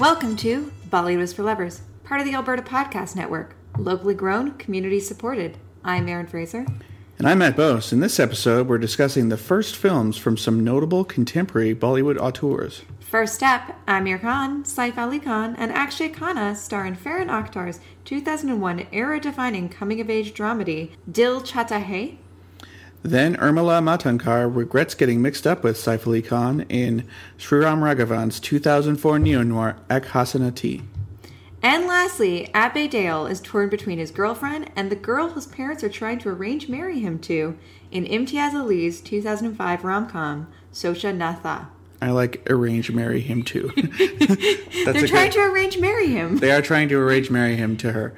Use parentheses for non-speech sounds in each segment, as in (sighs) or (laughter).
Welcome to Bollywood is for Lovers, part of the Alberta Podcast Network. Locally grown, community supported. I'm Erin Fraser. And I'm Matt Bose. In this episode, we're discussing the first films from some notable contemporary Bollywood auteurs. First up, Aamir Khan, Saif Ali Khan, and Akshay Khanna star in Farhan Akhtar's 2001 era-defining coming-of-age dramedy Dil Chahta Hai. Then Urmila Matondkar regrets getting mixed up with Saif Ali Khan in Sriram Raghavan's 2004 neo-noir Ek Hasina Thi. And lastly, Abhay Deol is torn between his girlfriend and the girl whose parents are trying to arrange marry him to in Imtiaz Ali's 2005 rom-com Socha Na Tha. I like arrange marry him too. (laughs) They're trying to arrange marry him. They are trying to arrange marry him to her.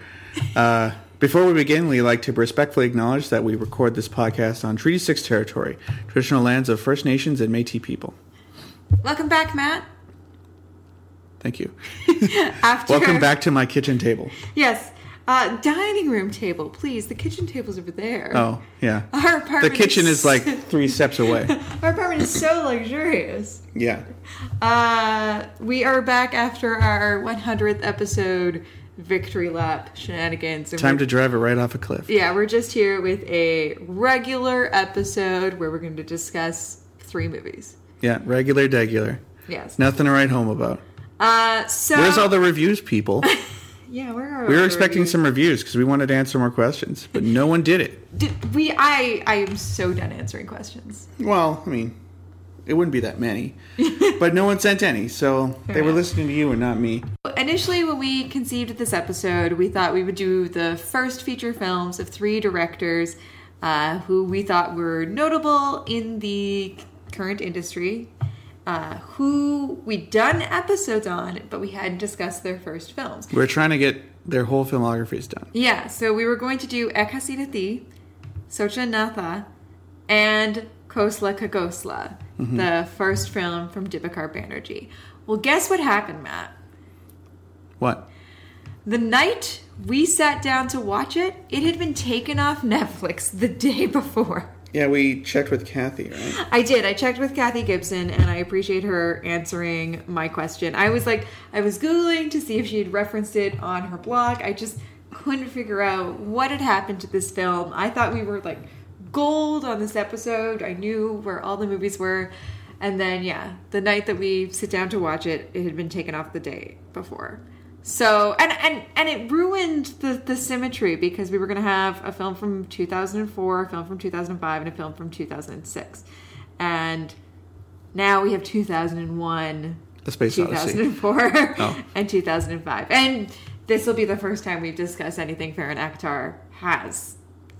Uh, before we begin, we like to respectfully acknowledge that we record this podcast on Treaty 6 territory, traditional lands of First Nations and Métis people. Welcome back, Matt. Thank you. (laughs) After Welcome back to my kitchen table. Yes. Uh, dining room table, please. The kitchen table's over there. Oh, yeah. Our apartment. The kitchen is like (laughs) three steps away. Our apartment is so luxurious. Yeah. Uh, we are back after our 100th episode victory lap shenanigans. Time to drive it right off a cliff. Yeah, we're just here with a regular episode where we're going to discuss three movies. Yeah, regular, degular. Yes. Nothing to write home about. Uh, so Where's all the reviews, people? (laughs) yeah, where are We were expecting reviews? some reviews because we wanted to answer more questions, but no one did it. Did we? I I am so done answering questions. Well, I mean, it wouldn't be that many, (laughs) but no one sent any, so they were listening to you and not me. Initially, when we conceived this episode, we thought we would do the first feature films of three directors uh, who we thought were notable in the current industry, uh, who we'd done episodes on, but we hadn't discussed their first films. We are trying to get their whole filmographies done. Yeah, so we were going to do Ek Hasina Thi, Socha Na Tha, and Khosla Ka Ghosla, Mm-hmm. the first film from Dibakar Banerjee. Well, guess what happened, Matt? What? The night we sat down to watch it, it had been taken off Netflix (laughs) the day before. Yeah, we checked with Kathy, right? I did. I checked with Kathy Gibson and I appreciate her answering my question. I was like, I was Googling to see if she had referenced it on her blog. I just couldn't figure out what had happened to this film. I thought we were like gold on this episode. I knew where all the movies were. And then, yeah, the night that we sit down to watch it, it had been taken off the day before. So and and and it ruined the the symmetry because we were going to have a film from 2004, a film from 2005 and a film from 2006. And now we have 2001, The Space Odyssey. 2004 (laughs) Oh. and 2005. And this will be the first time we've discussed anything Farhan Akhtar has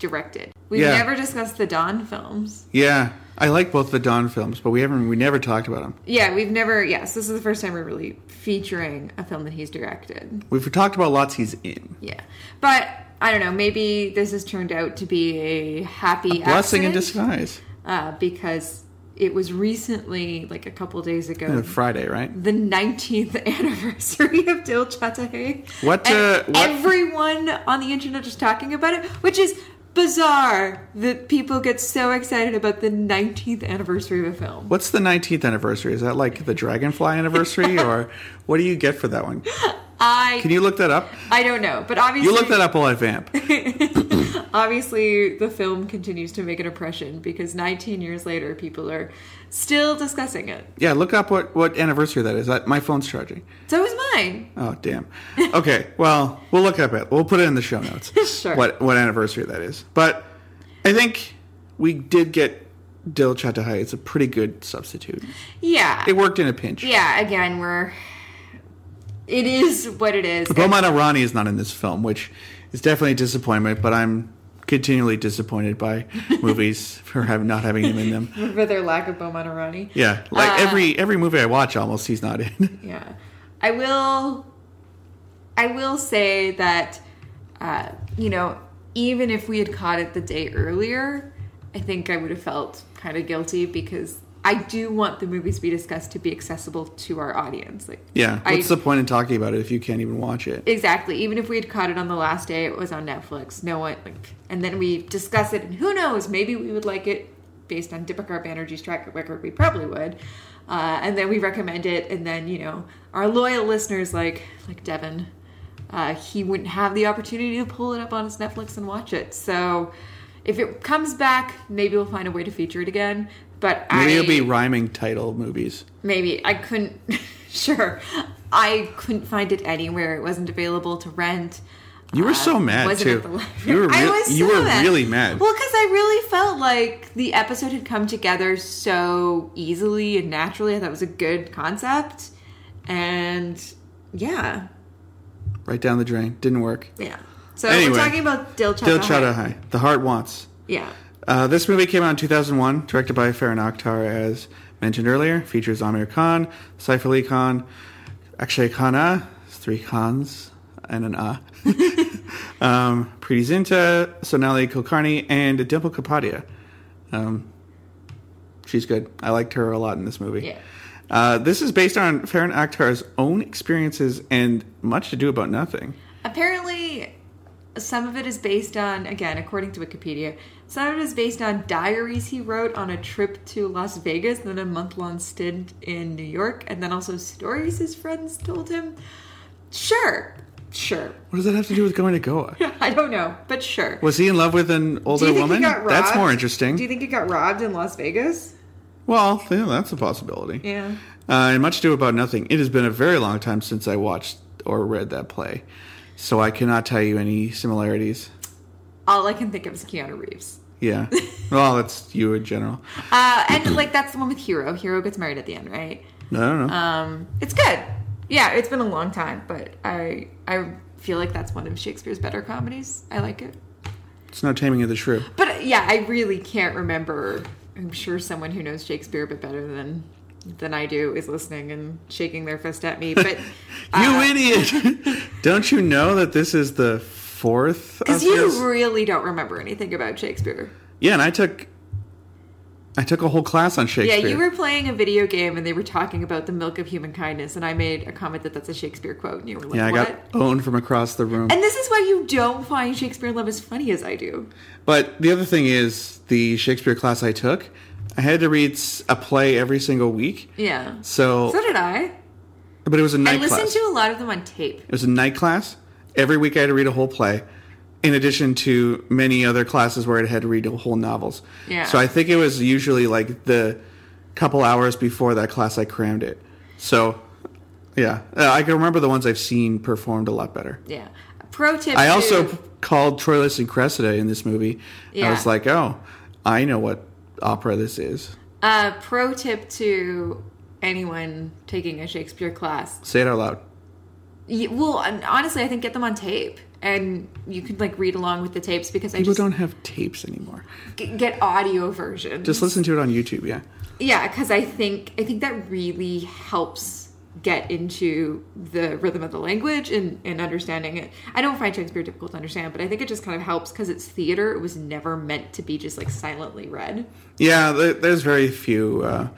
directed. We've Yeah. never discussed the Don films. Yeah, I like both the Don films, but we haven't. We never talked about them. Yeah, we've never yes, this is the first time we're really featuring a film that he's directed. We've talked about lots he's in. Yeah. But I don't know, maybe this has turned out to be a happy Blessing in disguise. Uh, because it was recently, like a couple days ago, Uh, Friday, right? the 19th (laughs) anniversary of Dil Chahta Hai. What, uh, what- Everyone on the internet is talking about it, which is bizarre that people get so excited about the 19th anniversary of a film. What's the 19th anniversary? Is that like the Dragonfly anniversary, (laughs) or what do you get for that one? I Can you look that up? I don't know, but obviously You look that up while I vamp. (laughs) obviously the film continues to make an impression because 19 years later people are still discussing it. Yeah, look up what, what anniversary that is. I, my phone's charging. So is mine. Oh, damn. Okay, well, we'll look up it. We'll put it in the show notes. (laughs) Sure. What what anniversary that is. But I think we did get Dil Chahta Hai. It's a pretty good substitute. Yeah. It worked in a pinch. yeah, again, we're it is what it is. Boman Irani is not in this film, which is definitely a disappointment, but I'm continually disappointed by (laughs) movies for having, not having him in them. (laughs) for their lack of Boman Irani. Yeah, like Uh, every every movie I watch, almost he's not in. (laughs) Yeah. I will I will say that uh, you know, even if we had caught it the day earlier, I think I would have felt kind of guilty because I do want the movies we discuss to be accessible to our audience. Like yeah, I- what's the point in talking about it if you can't even watch it? Exactly. Even if we had caught it on the last day it was on Netflix, no one like and then we discuss it and who knows, maybe we would like it based on Dibakar Banerjee's track record, we probably would. Uh, and then we recommend it, and then you know our loyal listeners like like Devin, uh, he wouldn't have the opportunity to pull it up on his Netflix and watch it. So if it comes back, maybe we'll find a way to feature it again. But Maybe I, it'll be rhyming title movies. maybe I couldn't. (laughs) sure, I couldn't find it anywhere. It wasn't available to rent. You were Uh, so mad too. (laughs) You were, I real- was you were mad. really mad. Well, because I really felt like the episode had come together so easily and naturally. I thought it was a good concept, and yeah, right down the drain. Didn't work. yeah. So Anyway, we're talking about Dil Chahta Dil Hai. The Heart Wants. Yeah, Uh, this movie came out in 2001, directed by Farhan Akhtar, as mentioned earlier. Features Aamir Khan, Saif Ali Khan, Akshay Khanna, three Khans and an A. (laughs) um, Preity Zinta, Sonali Kulkarni, and Dimple Kapadia. Um, she's good. I liked her a lot in this movie. yeah. Uh, this is based on Farhan Akhtar's own experiences and much to do about nothing. Apparently, some of it is based on, again, according to Wikipedia, some of it is based on diaries he wrote on a trip to Las Vegas, then a month long stint in New York, and then also stories his friends told him. Sure, sure. What does that have to do with going to Goa? (laughs) I don't know, but sure. Was he in love with an older you think he woman? That's more interesting. Do you think he got robbed in Las Vegas? Well, yeah, that's a possibility. Yeah. Uh, and much do about nothing. It has been a very long time since I watched or read that play, so I cannot tell you any similarities. All I can think of is Keanu Reeves. Yeah. (laughs) well, that's you in general. Uh, and like that's the one with Hero. Hero gets married at the end, right? I don't know. Um, it's good. Yeah, it's been a long time, but I I feel like that's one of Shakespeare's better comedies. I like it. it's no Taming of the Shrew. But yeah, I really can't remember. I'm sure someone who knows Shakespeare a bit better than than I do is listening and shaking their fist at me. But (laughs) You uh, idiot! (laughs) don't you know that this is the fourth? because you his- really don't remember anything about Shakespeare. Yeah, and I took I took a whole class on Shakespeare. Yeah, you were playing a video game and they were talking about the milk of human kindness, and I made a comment that that's a Shakespeare quote, and you were like, Yeah, I "What?" got owned from across the room. And this is why you don't find Shakespeare Love as funny as I do. But the other thing is, the Shakespeare class I took, I had to read a play every single week. Yeah. So, So did I. but it was a night I listened class. to a lot of them on tape. It was a night class. Every week I had to read a whole play, in addition to many other classes where I had to read whole novels. Yeah. So I think it was usually like the couple hours before that class I crammed it. So, yeah, uh, I can remember the ones I've seen performed a lot better. Yeah. Pro tip. I also p- called Troilus and Cressida in this movie. Yeah. I was like, oh, I know what opera this is. uh, pro tip to anyone taking a Shakespeare class. Say it out loud. Y- Well, honestly, I think get them on tape, and you could like read along with the tapes because I People just don't have tapes anymore. g- get audio versions. Just listen to it on YouTube. Yeah. Yeah, because I think I think that really helps get into the rhythm of the language and, and understanding it. I don't find Shakespeare difficult to understand, but I think it just kind of helps because it's theater. It was never meant to be just like silently read. Yeah, there's very few uh,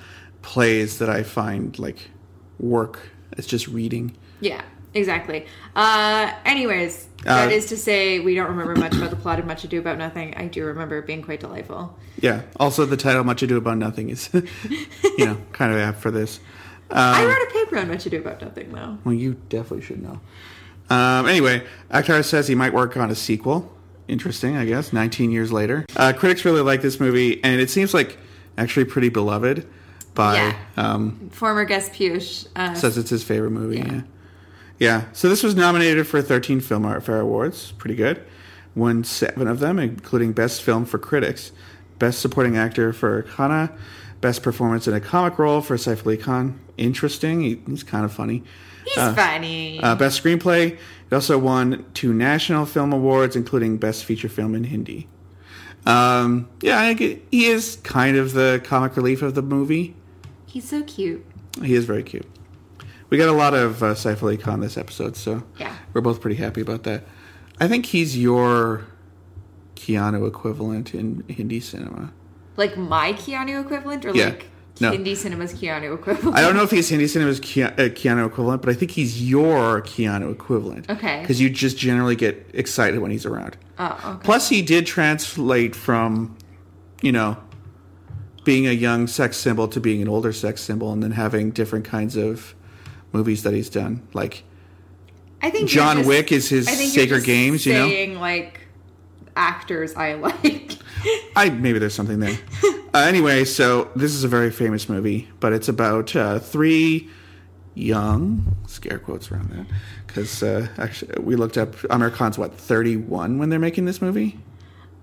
plays that I find like work. It's just reading. Yeah, exactly. Uh, anyways, that is to say, we don't remember much about the plot of Much Ado About Nothing. I do remember it being quite delightful. Yeah. Also, the title "Much Ado About Nothing" is, (laughs) you know, kind of apt for this. I wrote a paper on Much Ado About Nothing, though. Well, you definitely should know. Um, anyway, Akhtar says he might work on a sequel. Interesting, I guess. 19 years later, uh, critics really like this movie, and it seems like actually pretty beloved by. Yeah. Um, Former guest Piyush uh, says it's his favorite movie. Yeah. yeah. So this was nominated for 13 Filmfare awards. Pretty good. Won seven of them, including Best Film for Critics, Best Supporting Actor for Khanna, Best Performance in a Comic Role for Saif Ali Khan. Interesting. He, he's kind of funny. He's funny. Uh, best Screenplay. It also won two National Film Awards, including Best Feature Film in Hindi. Um, yeah, I think he is kind of the comic relief of the movie. He's so cute. He is very cute. We got a lot of uh, Ali Khan this episode, so Yeah. we're both pretty happy about that. I think he's your Keanu equivalent in Hindi cinema. Like my Keanu equivalent, or Yeah. like No. Hindi cinema's Keanu equivalent? I don't know if he's Hindi cinema's uh, Keanu equivalent, but I think he's your Keanu equivalent. Okay. Because you just generally get excited when he's around. Oh, okay. Plus, he did translate from, you know, being a young sex symbol to being an older sex symbol, and then having different kinds of movies that he's done. Like I think John just- Wick is his Sacred Games, you know? saying like actors I (laughs) like. I maybe there's something there. (laughs) uh, anyway, so this is a very famous movie, but it's about uh, three young scare quotes around that because uh, actually we looked up Aamir Khan's what 31 when they're making this movie,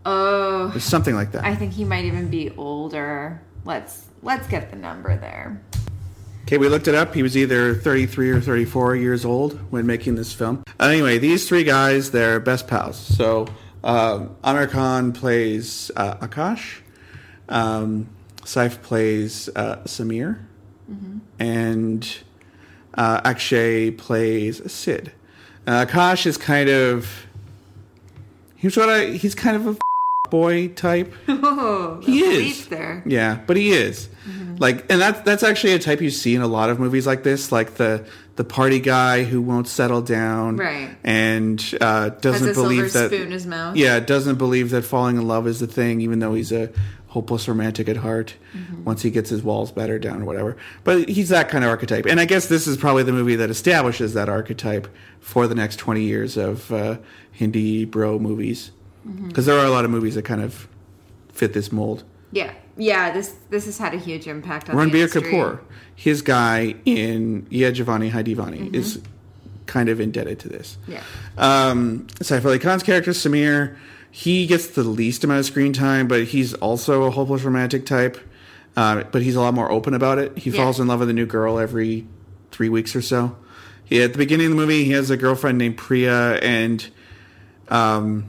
Oh, or something like that. I think he might even be older. Let's let's get the number there. Okay, we looked it up. He was either 33 or 34 years old when making this film. Anyway, these three guys, they're best pals. So, um, Aamir Khan plays uh, Akash, um, Saif plays uh, Samir, and uh, Akshay plays Sid. Uh, Akash is kind of. He's what I. He's kind of a (laughs) boy type. (laughs) Oh, He is. there. Yeah, but he is. Like and that's that's actually a type you see in a lot of movies like this, like the the party guy who won't settle down Right. and uh, Has doesn't believe that spoon in his mouth. Yeah, doesn't believe that falling in love is the thing even though he's a hopeless romantic at heart Mm-hmm. once he gets his walls battered down or whatever. But he's that kind of archetype. And I guess this is probably the movie that establishes that archetype for the next 20 years of uh, Hindi bro movies. Mm-hmm. Because there are a lot of movies that kind of fit this mold. Yeah, yeah. This this has had a huge impact on the Ranbir. Kapoor, his guy in Yeh Jawaani Hai Deewani is kind of indebted to this. Yeah, Um, Saif Ali Khan's character Samir, he gets the least amount of screen time, but he's also a hopeless romantic type. Uh, but he's a lot more open about it. He Yeah. falls in love with a new girl every three weeks or so. He, at the beginning of the movie, he has a girlfriend named Priya, and um,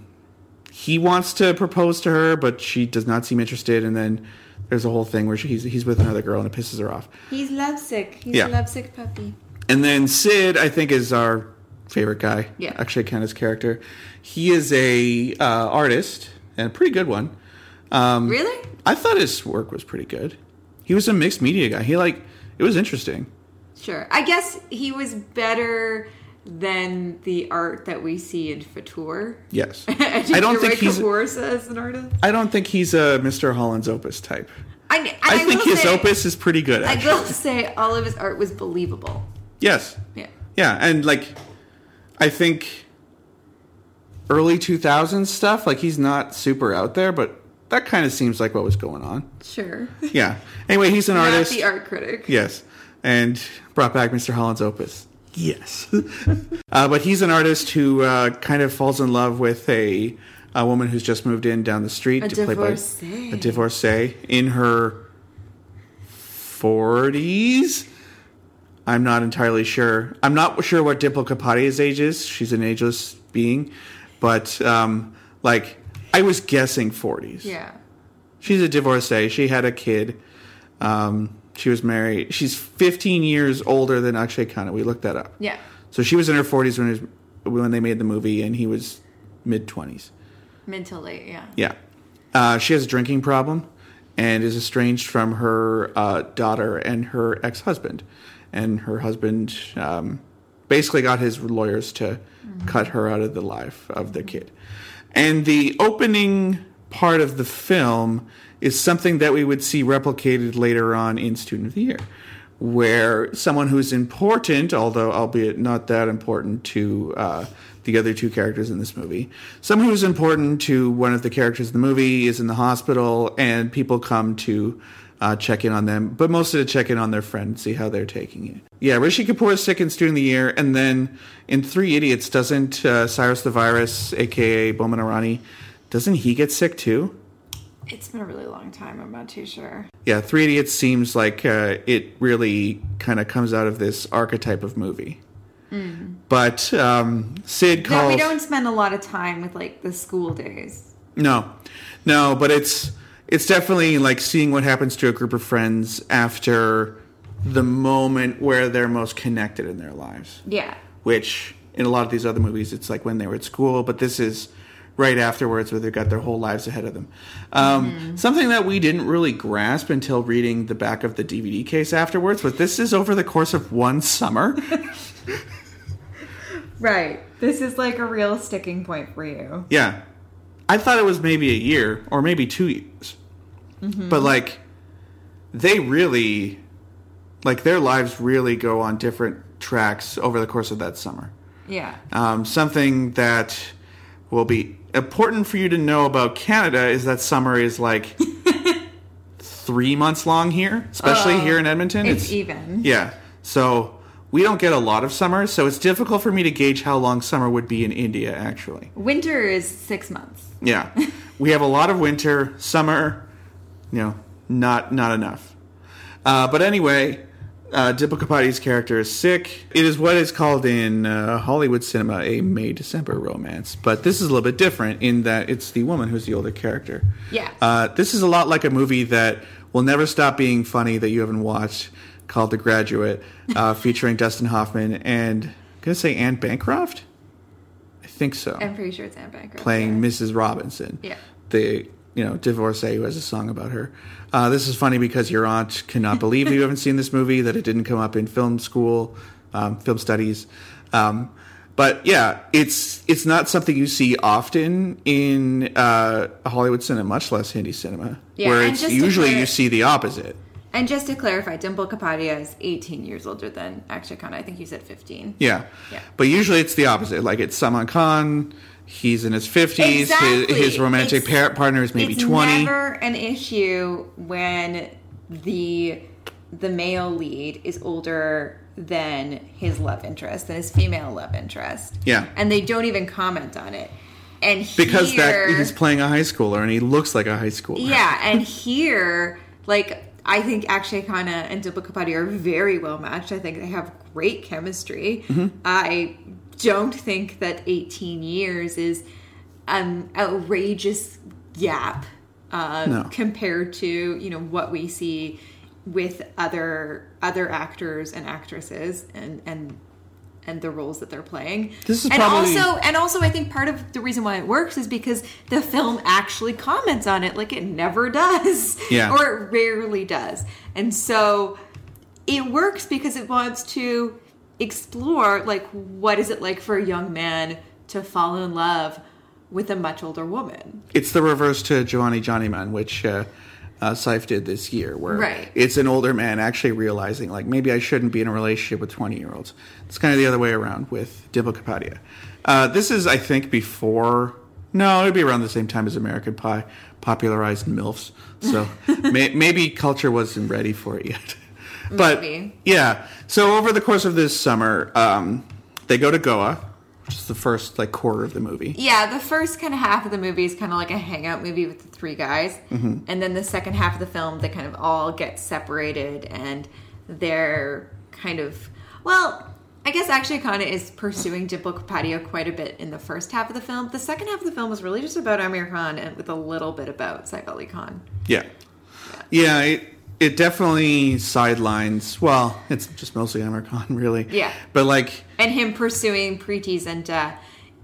he wants to propose to her, but she does not seem interested. And then there's a whole thing where she, he's he's with another girl, and it pisses her off. he's lovesick. He's Yeah. a lovesick puppy. And then Sid, I think, is our favorite guy. Yeah. Akshay Khanna's character. He is a uh, artist and a pretty good one. Um, Really? I thought his work was pretty good. He was a mixed media guy. He like it was interesting. Sure. I guess he was better than the art that we see in Fitoor. Yes. (laughs) I, I don't think he's. Kapoor as an artist. I don't think he's a Mr. Holland's Opus type. I, I, think his say, Opus is pretty good. I Actually. will say all of his art was believable. Yes. Yeah. Yeah, and like, I think early 2000s stuff. Like he's not super out there, but that kind of seems like what was going on. Sure. Yeah. Anyway, he's an (laughs) Not artist. the art critic. Yes, and brought back Mr. Holland's opus. Yes, (laughs) uh, but he's an artist who uh, kind of falls in love with a a woman who's just moved in down the street A to play by divorcee. a divorcee in her forties. I'm not entirely sure. I'm not sure what Dimple Kapadia's age is. She's an ageless being, but um, like I was guessing forties. Yeah. She's a divorcee. She had a kid. Um, she was married. She's 15 years older than Akshay Khanna. We looked that up. Yeah. So she was in her 40s when, was, when they made the movie, and he was mid 20s. Mid to late, yeah. Yeah. Uh, she has a drinking problem and is estranged from her uh, daughter and her ex husband. And her husband um, basically got his lawyers to cut her out of the life of the kid. And the opening part of the film is something that we would see replicated later on in Student of the Year, where someone who's important, although albeit not that important to uh, the other two characters in this movie, someone who's important to one of the characters in the movie is in the hospital, and people come to uh, check in on them, but mostly to check in on their friend, see how they're taking it. Yeah, Rishi Kapoor is sick in Student of the Year, and then in Three Idiots, doesn't uh, Cyrus the Virus, aka Boman Irani, doesn't he get sick too? It's been a really long time. I'm not too sure. Yeah, Three Idiots seems like uh, it really kind of comes out of this archetype of movie. But um, Sid No, we don't spend a lot of time with like the school days. No, no, but it's it's definitely like seeing what happens to a group of friends after the moment where they're most connected in their lives. Yeah. Which in a lot of these other movies, it's like when they were at school, but this is right afterwards where they've got their whole lives ahead of them. Um, Something that we didn't really grasp until reading the back of the DVD case afterwards, but this is over the course of one summer. (laughs) Right. This is like a real sticking point for you. Yeah. I thought it was maybe a year or maybe two years. But like they really like their lives really go on different tracks over the course of that summer. Yeah. Um, something that will be important for you to know about Canada is that summer is like (laughs) three months long here, especially Oh, here in Edmonton. It's, even. yeah. So we don't get a lot of summer, so it's difficult for me to gauge how long summer would be in India. Actually, Winter is six months. yeah, we have a lot of winter. Summer, you know, not not enough. Uh, but anyway, uh, Kapadia's character is sick. It is what is called in uh, Hollywood cinema a May December romance, but this is a little bit different in that it's the woman who's the older character. Yeah. Uh, this is a lot like a movie that will never stop being funny that you haven't watched called The Graduate, uh, (laughs) featuring Dustin Hoffman and I'm gonna say Anne Bancroft. I think so I'm pretty sure it's Anne Bancroft. playing yeah. Mrs. Robinson. Yeah. The you know divorcee who has a song about her. Uh, this is funny because your aunt cannot believe that you haven't seen this movie, that it didn't come up in film school, um, film studies. Um, but yeah, it's it's not something you see often in uh, Hollywood cinema, much less Hindi cinema, Yeah, where it's usually clar- you see the opposite. And just to clarify, Dimple Kapadia is 18 years older than Akshay Khanna. I think you said 15. Yeah. Yeah. But usually it's the opposite. Like it's Salman Khan, he's in his 50s, Exactly. his, his romantic par- partner is maybe it's 20. never an issue when the the male lead is older than his love interest, than his female love interest. Yeah. And they don't even comment on it. And because that he's playing a high schooler and he looks like a high schooler. Yeah, and here, like, I think Akshay Khanna and Dimple Kapadia are very well matched. I think they have great chemistry. Mm-hmm. I don't think that 18 years is an outrageous gap uh, No. compared to you know what we see with other other actors and actresses and and and the roles that they're playing. This is and probably- also and also I think part of the reason why it works is because the film actually comments on it like it never does. (laughs) Yeah. Or it rarely does. And so it works because it wants to explore like what is it like for a young man to fall in love with a much older woman. It's the reverse to Jawaani Jaaneman, which uh, uh, Saif did this year, where Right. it's an older man actually realizing, like, maybe I shouldn't be in a relationship with 20 year olds. It's kind of the other way around with Dimple Kapadia. Uh, this is, I think, before. No, it'd be around the same time as American Pie popularized MILFs. So (laughs) may, maybe culture wasn't ready for it yet. But Maybe. yeah, so over the course of this summer, um, they go to Goa, which is the first like quarter of the movie. Yeah, the first kind of half of the movie is kind of like a hangout movie with the three guys. Mm-hmm. And then the second half of the film, they kind of all get separated and they're kind of, well, I guess actually Khanna is pursuing Dimple Kapadia quite a bit in the first half of the film. The second half of the film was really just about Aamir Khan and with a little bit about Saif Ali Khan. Yeah. Yeah, it, it definitely sidelines. Well, it's just mostly Aamir Khan, (laughs) really. Yeah. But like, And him pursuing Preity Zinta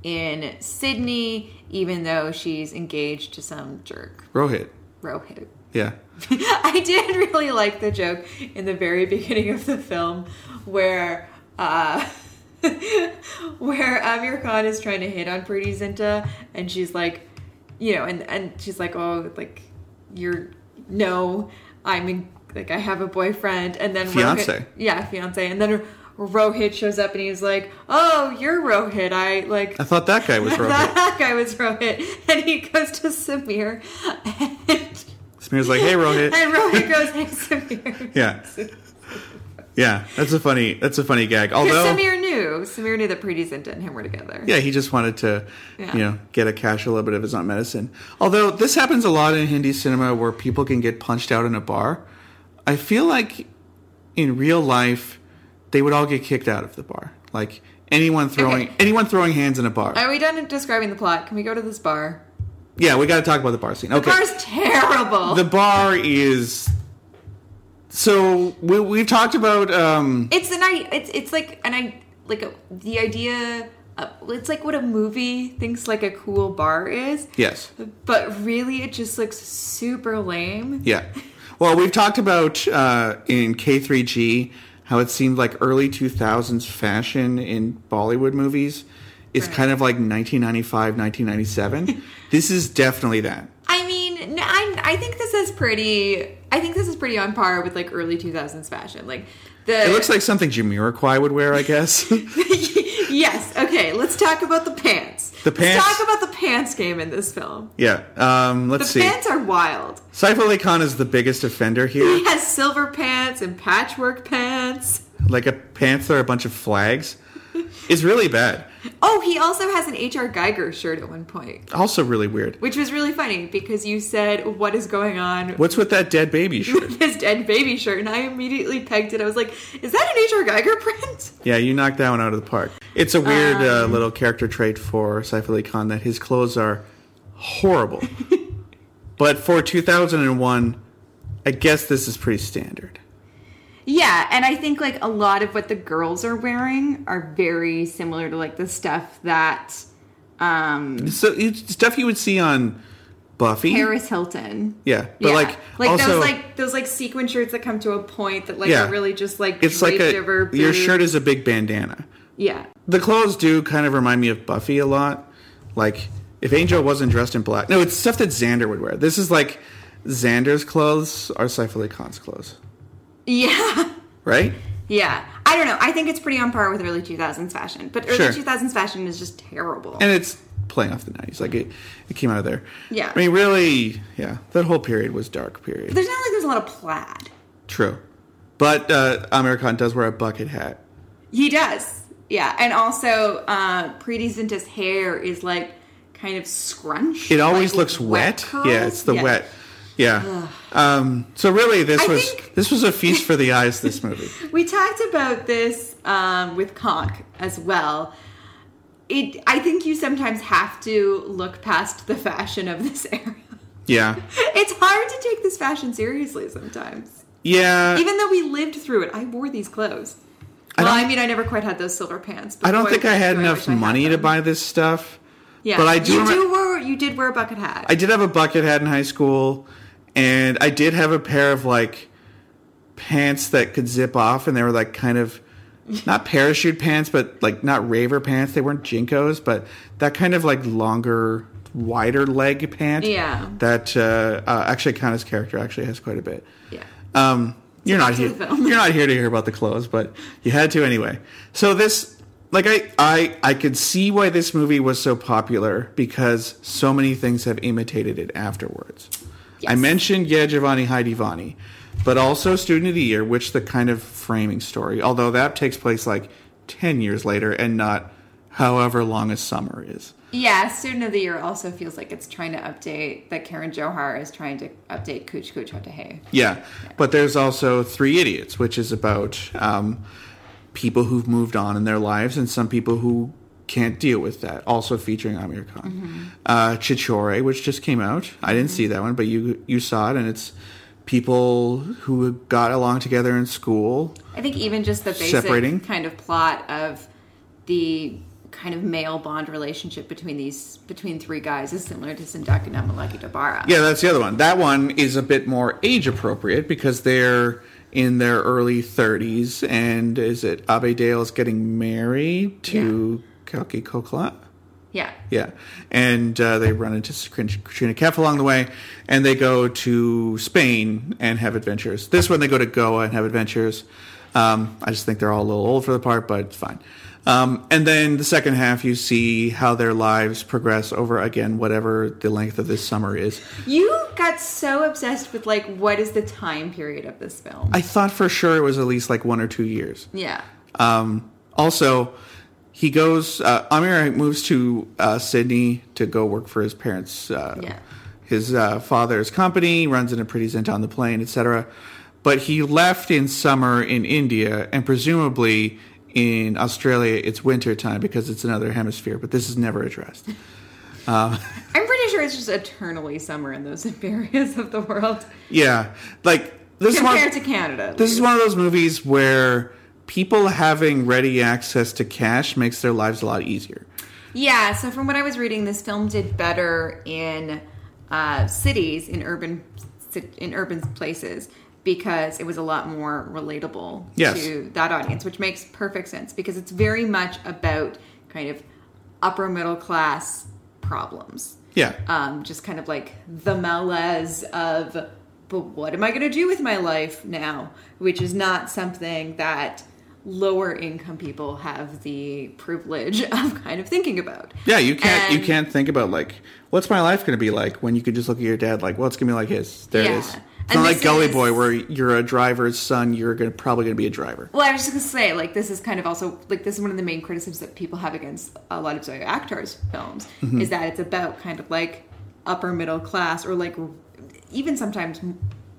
in Sydney, even though she's engaged to some jerk, Rohit. Rohit. Yeah. (laughs) I did really like the joke in the very beginning of the film where uh (laughs) where Aamir Khan is trying to hit on Preity Zinta and she's like you know and and she's like oh like you're no I'm in like I have a boyfriend and then Fiancé. Rohit, yeah fiance and then Rohit shows up and he's like oh you're Rohit I like I thought that guy was (laughs) Rohit. that (laughs) guy was Rohit and he goes to Samir and Samir's like, hey, Rohit. and Rohit goes, "Hey, (laughs) Samir." Yeah. Yeah, that's a funny that's a funny gag. Although Samir knew, Samir knew that Preity Zinta and him were together. yeah, he just wanted to, Yeah. you know, get a cash a little bit of his own medicine. Although this happens a lot in Hindi cinema where people can get punched out in a bar. I feel like in real life they would all get kicked out of the bar. Like anyone throwing Okay. anyone throwing hands in a bar. Are we done describing the plot? Can we go to this bar? yeah, we got to talk about the bar scene. Okay. The bar's terrible. the bar is so we we've talked about um it's an. It's it's like an I like a, the idea. Of, it's like what a movie thinks like a cool bar is, yes. but really it just looks super lame. Yeah. Well, we've talked about uh, in K3G how it seemed like early 2000s fashion in Bollywood movies is Right. kind of like 1995, 1997. (laughs) this is definitely that. I mean, I, I think this is pretty. I think this is pretty on par with like early 2000s fashion. Like the It looks like something Jamiroquai would wear, I guess. (laughs) yes. Okay, let's talk about the pants. The Let's pants- talk about the pants game in this film. yeah. Um, let's The see. pants are wild. Saif Ali Khan is the biggest offender here. He has silver pants and patchwork pants. like a pants are a bunch of flags. It's really bad. Oh, he also has an H.R. Giger shirt at one point, Also really weird. which was really funny because you said, "What is going on?" What's with that dead baby shirt? his dead baby shirt, and I immediately pegged it. I was like, "Is that an H.R. Giger print?" (laughs) Yeah, you knocked that one out of the park. It's a weird uh, Um, little character trait for Saif Ali Khan that his clothes are horrible. (laughs) but for 2001, I guess this is pretty standard. Yeah, and I think like a lot of what the girls are wearing are very similar to like the stuff that um So it's stuff you would see on Buffy. Paris Hilton. Yeah, but Yeah. like, like also, those like those like sequin shirts that come to a point that like Yeah. are really just like it's like a your shirt is a big bandana. yeah The clothes do kind of remind me of Buffy a lot. Like if Angel wasn't dressed in black, no, it's stuff that Xander would wear. This is like Xander's clothes are Khan's clothes, yeah right? yeah. I don't know. I think it's pretty on par with early 2000s fashion, but early Sure. 2000s fashion is just terrible. and it's playing off the 90s like it, it came out of there Yeah. i mean really yeah that whole period was dark period there's not like there's a lot of plaid. true but uh aamir khan does wear a bucket hat He does. Yeah, and also uh Preity Zinta's hair is like kind of scrunched. it always like looks wet, curls. yeah it's the Yeah. wet yeah um so really this I was think- this was a feast for the eyes this movie (laughs) We talked about this um, with Conk as well. It, I think you sometimes have to look past the fashion of this (laughs) era. yeah (laughs) It's hard to take this fashion seriously sometimes. yeah Even though we lived through it, I wore these clothes. I well, don't- I mean, I never quite had those silver pants. But i don't boy, think i had do enough I money to them. buy this stuff Yeah, but I do You remem- do wear. You did wear a bucket hat. I did have a bucket hat in high school, and I did have a pair of like pants that could zip off, and they were like kind of not parachute pants, but like not raver pants. They weren't JNCOs, but that kind of like longer, wider leg pant. Yeah. That uh, uh, actually Khanna's character actually has quite a bit. yeah. Um, you're not here. You're not here to hear about the clothes, but you had to anyway. So this, like, I, I, I could see why this movie was so popular because so many things have imitated it afterwards. I mentioned Yeah Jawaani Hai Deewani, but also Student of the Year, which the kind of framing story, although that takes place like ten years later and not however long a summer is. Yeah, Student of the Year also feels like it's trying to update that Karan Johar is trying to update Kuch Kuch Hota Hai. Yeah, but there's also Three Idiots, which is about um, people who've moved on in their lives and some people who can't deal with that. Also featuring Aamir Khan. Uh, Chhichhore, which just came out. I didn't see that one, but you you saw it, and it's people who got along together in school. I think even just the basic Separating. kind of plot of the kind of male bond relationship between these between three guys is similar to Zindagi Na Milegi Dobara. Yeah, that's the other one. That one is a bit more age appropriate because they're in their early 30s, and is it Abhay Deol is getting married to Kalki Koechlin? Yeah. Yeah, and uh, they run into Katrina Kaif along the way, and they go to Spain and have adventures. This one they go to Goa and have adventures. Um, I just think they're all a little old for the part, but it's fine. Um, and then the second half, you see how their lives progress over again, whatever the length of this summer is. You got so obsessed with like what is the time period of this film? I thought for sure it was at least like one or two years. yeah. Um, also, he goes. Uh, Aamir moves to uh, Sydney to go work for his parents. Uh, Yeah. His uh, father's company runs in a pretty zint on the plane, etc. But he left in summer in India, and presumably in Australia it's winter time because it's another hemisphere. But this is never addressed. (laughs) I'm pretty sure it's just eternally summer in those (laughs) areas of the world Yeah, like this is one. compared to Canada. This is one of those movies where people having ready access to cash makes their lives a lot easier. Yeah, so from what I was reading, this film did better in uh, cities, in urban, in urban places, because it was a lot more relatable Yes. to that audience, which makes perfect sense because it's very much about kind of upper middle class problems. Yeah. um, just kind of like the malaise of, but what am I going to do with my life now? Which is not something that lower income people have the privilege (laughs) of kind of thinking about. Yeah, you can't you can't think about like what's my life going to be like when you could just look at your dad like, well, it's going to be like his. There it Yeah. is. It's And not like Gully is- Boy where you're a driver's son. You're gonna probably going to be a driver. Well, I was just gonna say, like, this is kind of also like this is one of the main criticisms that people have against a lot of Zoya Akhtar's films Mm-hmm. is that it's about kind of like upper middle class or like even sometimes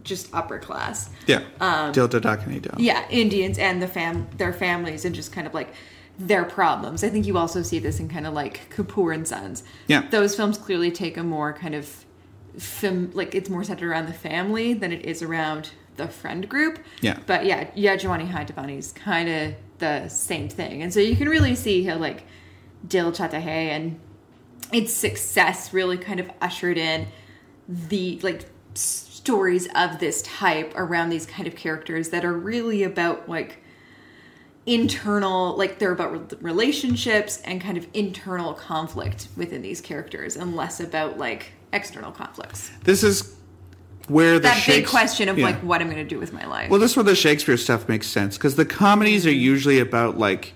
just upper class. Yeah. Um, Dil Dhadakne Do. Yeah, Indians and the fam their families and just kind of like their problems. I think you also see this in kind of like Kapoor and Sons. Yeah. those films clearly take a more kind of fam- like it's more centered around the family than it is around the friend group. Yeah. but yeah, yeah, Jawaani Hai is kind of the same thing, and so you can really see how like Dil Chahta Hai and its success really kind of ushered in the like s- stories of this type around these kind of characters that are really about like internal like they're about relationships and kind of internal conflict within these characters and less about like external conflicts This is where the that big question of yeah. like what i'm going to do with my life Well, this is where the Shakespeare stuff makes sense because the comedies are usually about like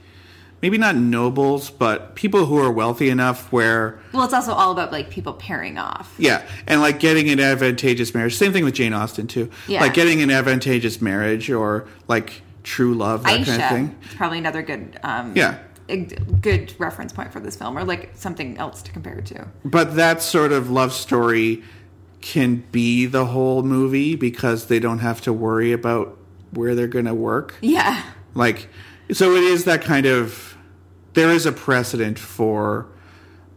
maybe not nobles, but people who are wealthy enough where well it's also all about like people pairing off yeah, and like getting an advantageous marriage. Same thing with Jane Austen too. Yeah. Like getting an advantageous marriage or like true love, that aisha kind of thing. is probably another good um Yeah. good reference point for this film or like something else to compare it to But that sort of love story can be the whole movie because they don't have to worry about where they're going to work. yeah Like, so it is that kind of. There is a precedent for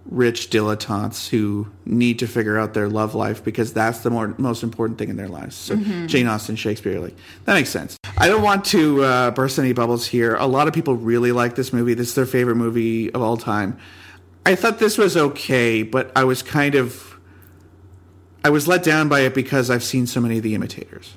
rich dilettantes who need to figure out their love life because that's the more, most important thing in their lives. So Jane Austen, Shakespeare, like that makes sense. I don't want to uh, burst any bubbles here. A lot of people really like this movie. This is their favorite movie of all time. I thought this was okay, but I was kind of I was let down by it because I've seen so many of the imitators.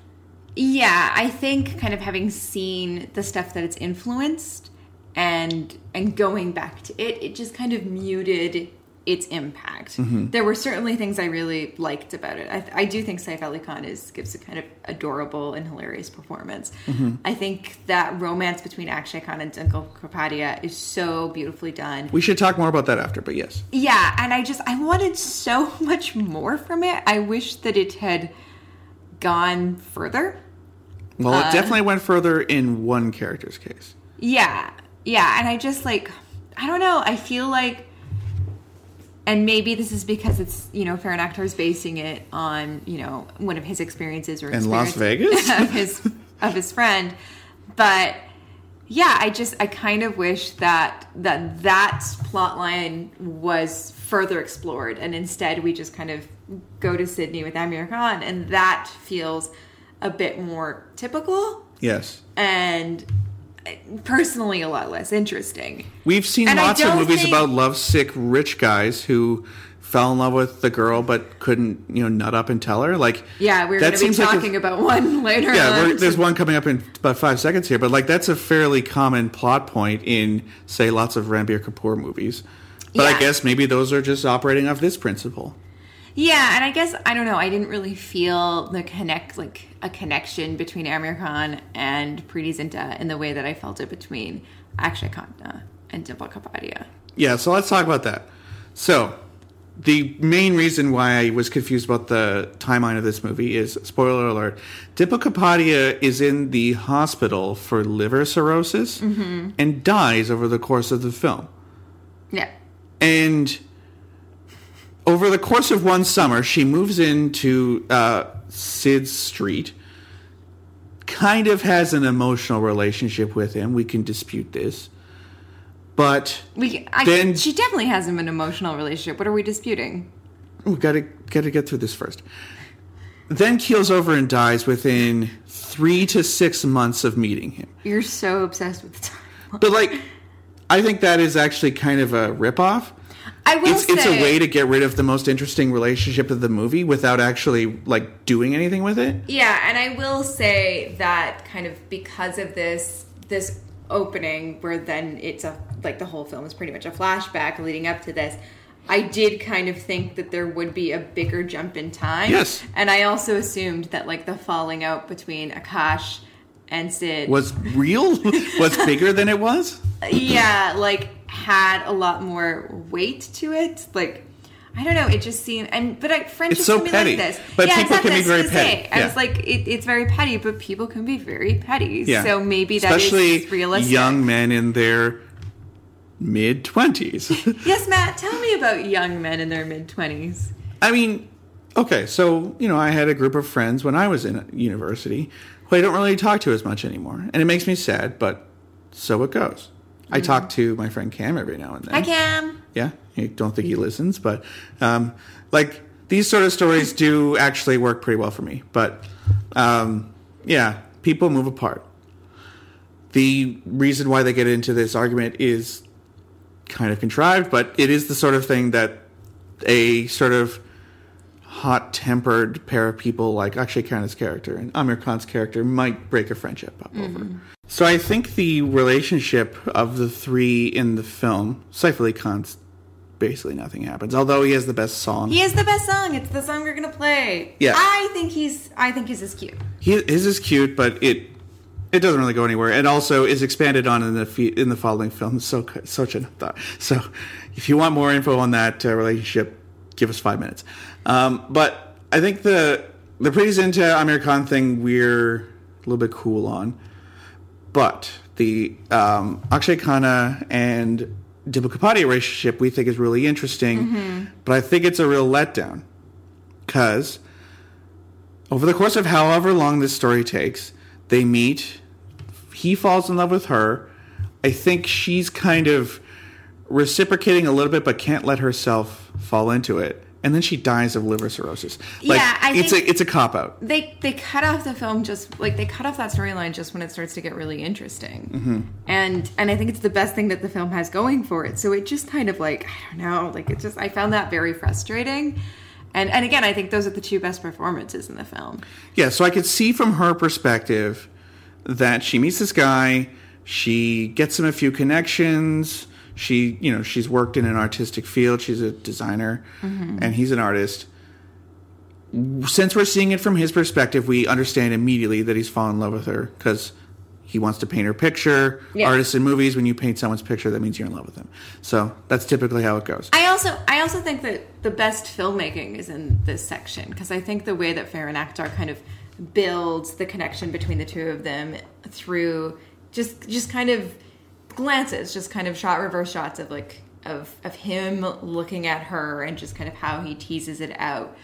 Yeah, I think kind of having seen the stuff that it's influenced and and going back to it, it just kind of muted its impact. There were certainly things I really liked about it. I, I do think Saif Ali Khan is gives a kind of adorable and hilarious performance. I think that romance between Akshay Khan and Dimple Kapadia is so beautifully done. We should talk more about that after, but yes. Yeah, and I just I wanted so (laughs) much more from it. I wish that it had gone further. Well, Uh, it definitely went further in one character's case. Yeah, yeah, and I just like, I don't know. I feel like, and maybe this is because it's you know Farhan Akhtar is basing it on you know one of his experiences or In Las Vegas? (laughs) of his of his friend, but yeah, I just I kind of wish that that that plot line was further explored, and instead we just kind of go to Sydney with Aamir Khan, and that feels a bit more typical Yes. and personally a lot less interesting. We've seen And lots of movies think- about lovesick rich guys who fell in love with the girl but couldn't, you know, nut up and tell her. Like Yeah, we're going to be seems like a- talking about one (laughs) later. Yeah, there's one coming up in about five seconds here, but like that's a fairly common plot point in, say, lots of Ranbir Kapoor movies. But I guess maybe those are just operating off this principle. Yeah, and I guess I don't know. I didn't really feel the connect like a connection between Aamir Khan and Preity Zinta in the way that I felt it between Akshay Khanna and Dimple Kapadia. Yeah, so let's talk about that. So, the main reason why I was confused about the timeline of this movie is spoiler alert: Dimple Kapadia is in the hospital for liver cirrhosis mm-hmm. and dies over the course of the film. Yeah. And over the course of one summer, she moves into uh, Sid's street. Kind of has an emotional relationship with him. We can dispute this, but We I, Then- she definitely has him an emotional relationship. What are we disputing? we gotta gotta get through this first. Then keels over and dies within three to six months of meeting him. You're so obsessed with time. But like, I think that is actually kind of a ripoff. I will It's say it's a way to get rid of the most interesting relationship of the movie without actually like doing anything with it. Yeah, and I will say that kind of because of this this opening where then it's a like the whole film is pretty much a flashback leading up to this. I did kind of think that there would be a bigger jump in time. Yes. And I also assumed that like the falling out between Akash and Sid Was real? (laughs) was bigger than it was? yeah, like had a lot more weight to it. Like I don't know, it just seemed and but I friendships It's so can be petty. like this. But yeah, people exactly. can be very petty. I was like, it, it's very petty, but people can be very petty. Yeah. So maybe that is Especially realistic. young men in their mid 20s. (laughs) Yes, Matt. Tell me about young men in their mid twenties. I mean, okay, so, you know, I had a group of friends when I was in university who I don't really talk to as much anymore. And it makes me sad, but so it goes. I talk to my friend Cam every now and then. Hi, Cam. Yeah, I don't think he listens, but um, like these sort of stories do actually work pretty well for me. But um, yeah, people move apart. The reason why they get into this argument is kind of contrived, but it is the sort of thing that a sort of hot tempered pair of people like Akshay Khanna's character and Aamir Khan's character might break a friendship up over. So I think the relationship of the three in the film, Ali Khan's basically nothing happens, although he has the best song. He has the best song. It's the song we're gonna play. Yeah. I think he's. I think he's as cute. He, his is cute, but it it doesn't really go anywhere, and also is expanded on in the fe- in the following film. So such a thought. So if you want more info on that uh, relationship, give us five minutes. Um, but I think the the Preity Zinta Aamir Khan thing we're a little bit cool on, but the um, Akshay Khanna and Dimple Kapadia relationship we think is really interesting, but I think it's a real letdown because over the course of however long this story takes, they meet. He falls in love with her. I think she's kind of reciprocating a little bit, but can't let herself fall into it. And then she dies of liver cirrhosis. Like, Yeah, I it's think- a it's a cop out. They they cut off the film just like they cut off that storyline just when it starts to get really interesting, Mm-hmm. and and I think it's the best thing that the film has going for it. So it just kind of like I don't know, like it just I found that very frustrating, and and again I think those are the two best performances in the film. Yeah, so I could see from her perspective that she meets this guy, she gets him a few connections. She, you know, she's worked in an artistic field. She's a designer, mm-hmm. and he's an artist. Since we're seeing it from his perspective, we understand immediately that he's fallen in love with her because he wants to paint her picture. Yeah. Artists in movies, when you paint someone's picture, that means you're in love with them. So that's typically how it goes. I also I also think that the best filmmaking is in this section because I think the way that Farhan Akhtar kind of builds the connection between the two of them through just just kind of glances, just kind of shot reverse shots of like of of him looking at her and just kind of how he teases it out.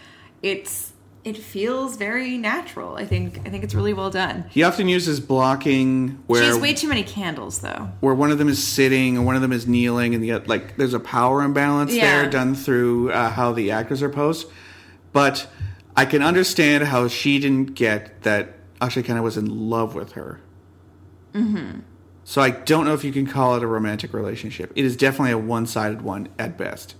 It's it feels very natural. I think I think it's really well done. He often uses blocking where She has way too many candles though. where one of them is sitting and one of them is kneeling, and the oth- like there's a power imbalance Yeah. there done through uh, how the actors are posed. But I can understand how she didn't get that Akshay Khanna was in love with her. Mm-hmm. So I don't know if you can call it a romantic relationship. It is definitely a one-sided one at best.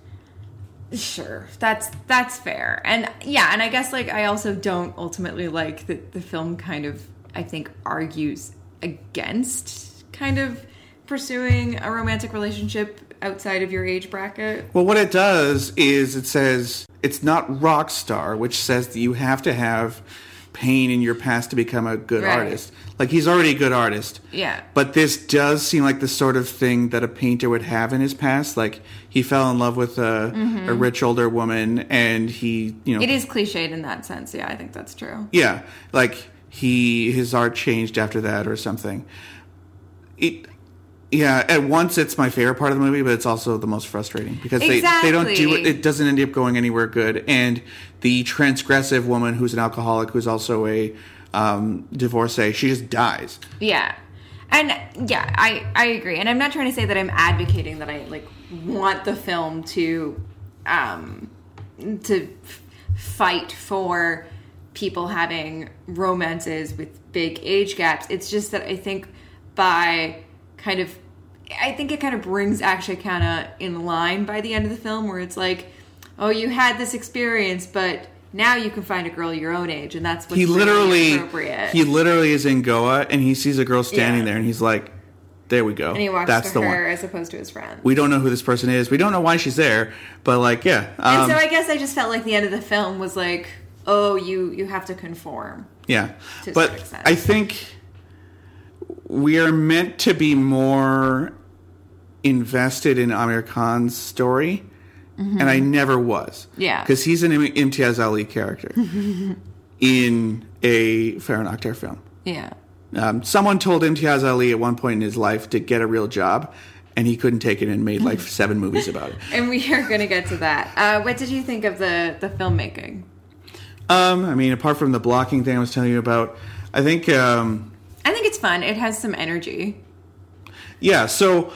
Sure, that's that's fair, and yeah, and I guess like I also don't ultimately like that the film kind of I think argues against kind of pursuing a romantic relationship outside of your age bracket. Well, what it does is it says it's not Rockstar, which says that you have to have pain in your past to become a good Right. artist. Like he's already a good artist. Yeah. But this does seem like the sort of thing that a painter would have in his past. Like he fell in love with a, a rich older woman, and he, you know, Mm-hmm. It is cliched in that sense. Yeah, I think that's true. yeah, like he his art changed after that or something. It yeah, at once it's my favorite part of the movie, but it's also the most frustrating because they, they don't do it. It doesn't end up going anywhere good. And the transgressive woman who's an alcoholic, who's also a um, divorcee, she just dies. Yeah. And yeah, I I agree. And I'm not trying to say that I'm advocating that I like want the film to um to f- fight for people having romances with big age gaps. It's just that I think by kind of I think it kind of brings Akshay Khanna in line by the end of the film where it's like, "Oh, you had this experience, but now you can find a girl your own age, and that's what's he really literally appropriate." he literally is in Goa and he sees a girl standing Yeah. there and he's like, There we go. And he walks That's to the her one. as opposed to his friend. We don't know who this person is. We don't know why she's there. But like, yeah, and um, so I guess I just felt like the end of the film was like, oh, you you have to conform. yeah. to But. I think we are meant to be more invested in Aamir Khan's story, and I never was. Mm-hmm. Yeah. because he's an Im- Imtiaz Ali character (laughs) in a Farhan Akhtar film. Yeah. Um, someone told Imtiaz Ali at one point in his life to get a real job, and he couldn't take it and made like (laughs) seven movies about it. And we are going to get to that. Uh, what did you think of the the filmmaking? Um, I mean, apart from the blocking thing I was telling you about, I think, um, I think it's fun. It has some energy. yeah. So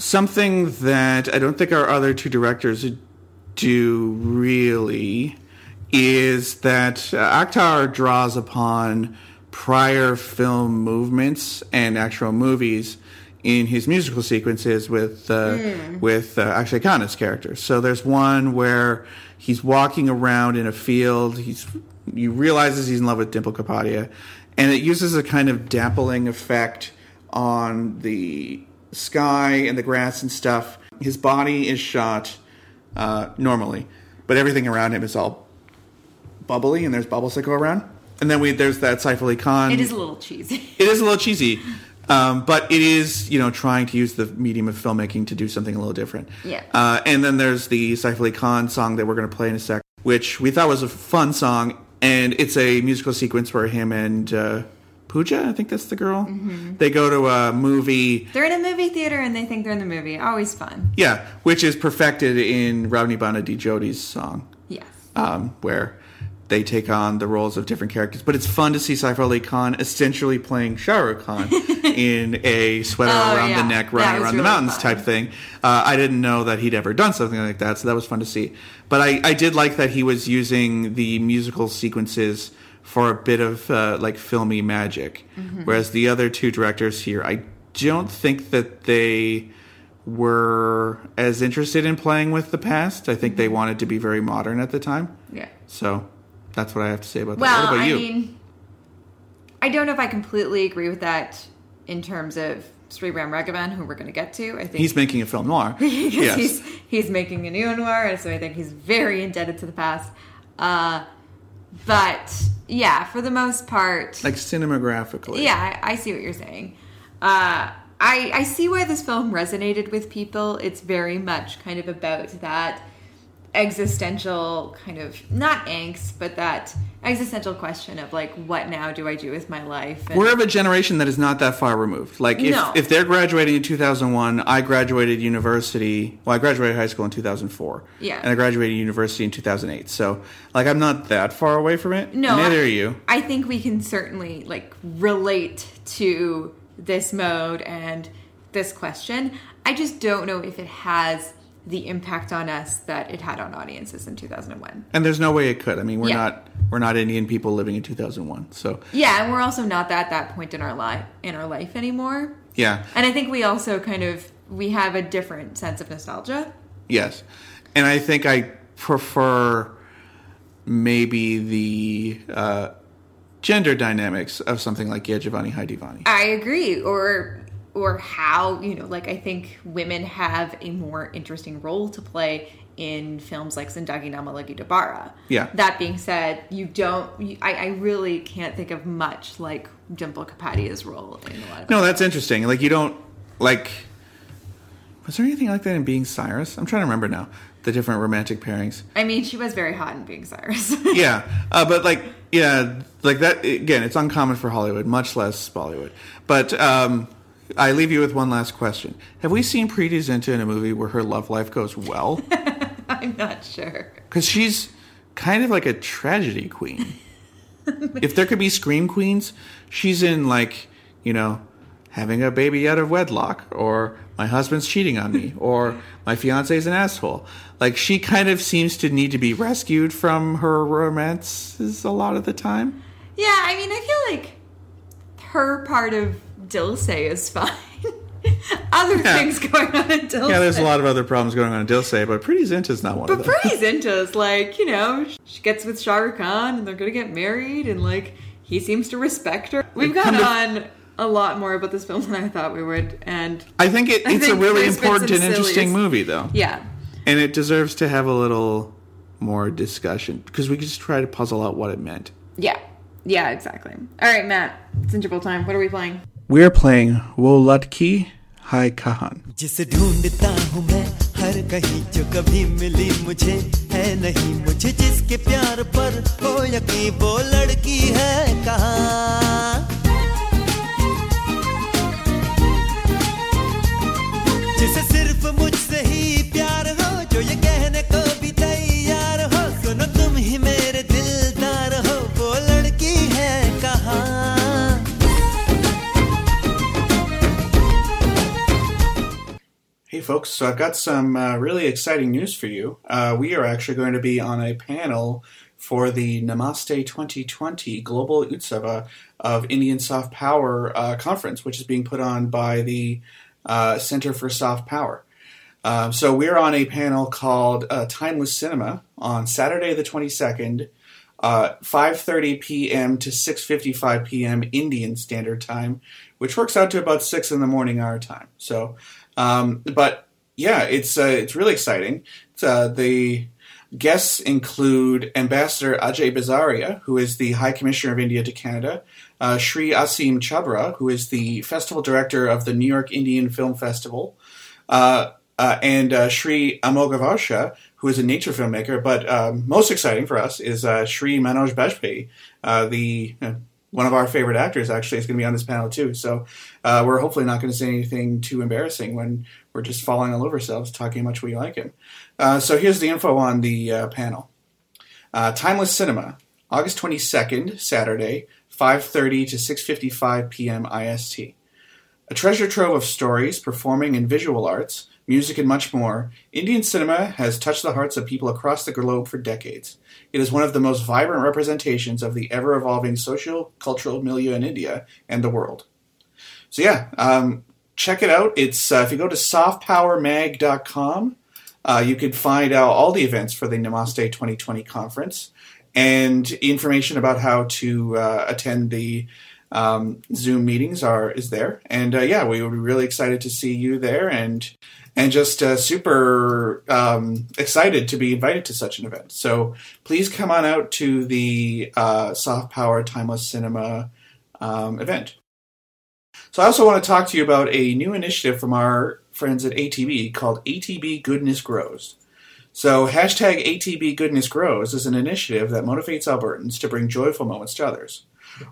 something that I don't think our other two directors do really is that uh, Akhtar draws upon prior film movements and actual movies in his musical sequences with uh, with uh, Akshay Khanna's character. So there's one where he's walking around in a field. He's you realizes he's in love with Dimple Kapadia, and it uses a kind of dappling effect on the sky and the grass and stuff. His body is shot uh, normally, but everything around him is all bubbly, and there's bubbles that go around. And then we there's that Saif Ali Khan. It is a little cheesy. It is a little cheesy, um, but it is you know trying to use the medium of filmmaking to do something a little different. Yeah. Uh, and then there's the Saif Ali Khan song that we're going to play in a sec, which we thought was a fun song, and it's a musical sequence where him and uh, Pooja, I think that's the girl, Mm-hmm. they go to a movie. they're in a movie theater and they think they're in the movie. Always fun. Yeah, which is perfected in Rab Ne Bana Di Jodi's song. Yes. um, where they take on the roles of different characters. But it's fun to see Saif Ali Khan essentially playing Shah Rukh Khan (laughs) in a sweater Oh, around yeah. the neck, running around the mountains fun. type thing. Uh, I didn't know that he'd ever done something like that, so that was fun to see. But I, I did like that he was using the musical sequences for a bit of uh, like filmy magic, Mm-hmm. whereas the other two directors here, I don't think that they were as interested in playing with the past. I think they Mm-hmm. wanted to be very modern at the time. Yeah. So that's what I have to say about that. Well, what about I you? mean, I don't know if I completely agree with that in terms of Sriram Raghavan, who we're going to get to. I think he's making a film noir. (laughs) yes. he's he's making a neo noir, and so I think he's very indebted to the past. Uh, but yeah, for the most part, like cinemagraphically. yeah, I, I see what you're saying. Uh, I I see why this film resonated with people. It's very much kind of about that existential kind of not angst, but that existential question of like, what now do I do with my life? And- We're of a generation that is not that far removed. Like if, No. if they're graduating in 2001, I graduated university. Well, I graduated high school in 2004. Yeah. And I graduated university in 2008. So like I'm not that far away from it. No, Neither I, are you. I think we can certainly like relate to this mode and this question. I just don't know if it has the impact on us that it had on audiences in 2001. And there's no way it could. I mean, we're Yeah. not we're not Indian people living in 2001. So Yeah, and we're also not at that point in our life in our life anymore. yeah. And I think we also kind of we have a different sense of nostalgia. Yes. And I think I prefer maybe the uh, gender dynamics of something like Yeh Jawaani Hai Deewani. I agree. Or or how, you know, like I think women have a more interesting role to play in films like Zindagi Na Milegi Dobara. Yeah. That being said, you don't you, I, I really can't think of much like Dimple Kapadia's role in a lot of No, that's interesting. Like you don't like. Was there anything like that in Being Cyrus? I'm trying to remember now the different romantic pairings. I mean, she was very hot in Being Cyrus. (laughs) Yeah, uh, but like yeah, like that again. It's uncommon for Hollywood, much less Bollywood. But um, I leave you with one last question: Have we seen Preity Zinta in a movie where her love life goes well? (laughs) I'm not sure. Because she's kind of like a tragedy queen. (laughs) if there could be scream queens, she's in like, you know, having a baby out of wedlock, or my husband's cheating on me, (laughs) or my fiance's an asshole. Like she kind of seems to need to be rescued from her romances a lot of the time. Yeah, I mean, I feel like her part of Dil Se is fine. (laughs) Other Yeah. things going on in Dil Se. Yeah, there's a lot of other problems going on in Dil Se, but Preity Zinta's not one But of them. But Preity Zinta's like, you know, she gets with Shah Rukh Khan and they're gonna get married and like he seems to respect her. We've to- on a lot more about this film than I thought we would. And I think it, (laughs) I it's think a really important and interesting movie, though. yeah, And it deserves to have a little more discussion because we could just try to puzzle out what it meant. yeah, yeah, exactly. All right, Matt, it's interval time. What are we playing? We're playing Wo Latki Hai Kahan. जिसे ढूंढता हूँ मैं, हर कहीं जो कभी मिली मुझे है नहीं मुझे जिसके प्यार पर हो यकीन, वो लड़की है कहाँ folks, so I've got some uh, really exciting news for you. Uh, we are actually going to be on a panel for the Namaste 2020 Global Utsava of Indian Soft Power uh, Conference, which is being put on by the uh, Center for Soft Power. Um, so we're on a panel called uh, Timeless Cinema on Saturday the 22nd, uh, 5:30 p.m. to 6:55 p.m. Indian Standard Time, which works out to about six in the morning our time. So, um, but yeah, it's uh, it's really exciting. It's, uh, the guests include Ambassador Ajay Bisaria, who is the High Commissioner of India to Canada, uh, Sri Aseem Chhabra, who is the Festival Director of the New York Indian Film Festival, uh, uh, and uh, Sri Amoghavarsha, who is a nature filmmaker. But um, most exciting for us is Sri Manoj Bajpayee, the one of our favorite actors. Actually, is going to be on this panel too. So uh, we're hopefully not going to say anything too embarrassing when we're just falling all over ourselves talking how much we like him. Uh, so here's the info on the uh, panel. Uh, Timeless Cinema, August 22nd, Saturday, 5:30 to 6:55 p.m. IST. A treasure trove of stories, performing and visual arts, music, and much more, Indian cinema has touched the hearts of people across the globe for decades. It is one of the most vibrant representations of the ever evolving social cultural milieu in India and the world. So, yeah, um, check it out. It's uh, If you go to softpowermag.com, uh, you can find out all the events for the Namaste 2020 conference and information about how to uh, attend the um, Zoom meetings are is there. And uh, yeah, we would be really excited to see you there and and just uh, super um, excited to be invited to such an event. So please come on out to the uh, Soft Power Timeless Cinema um, event. So I also want to talk to you about a new initiative from our friends at ATB called ATB Goodness Grows. So hashtag ATB Goodness Grows is an initiative that motivates Albertans to bring joyful moments to others.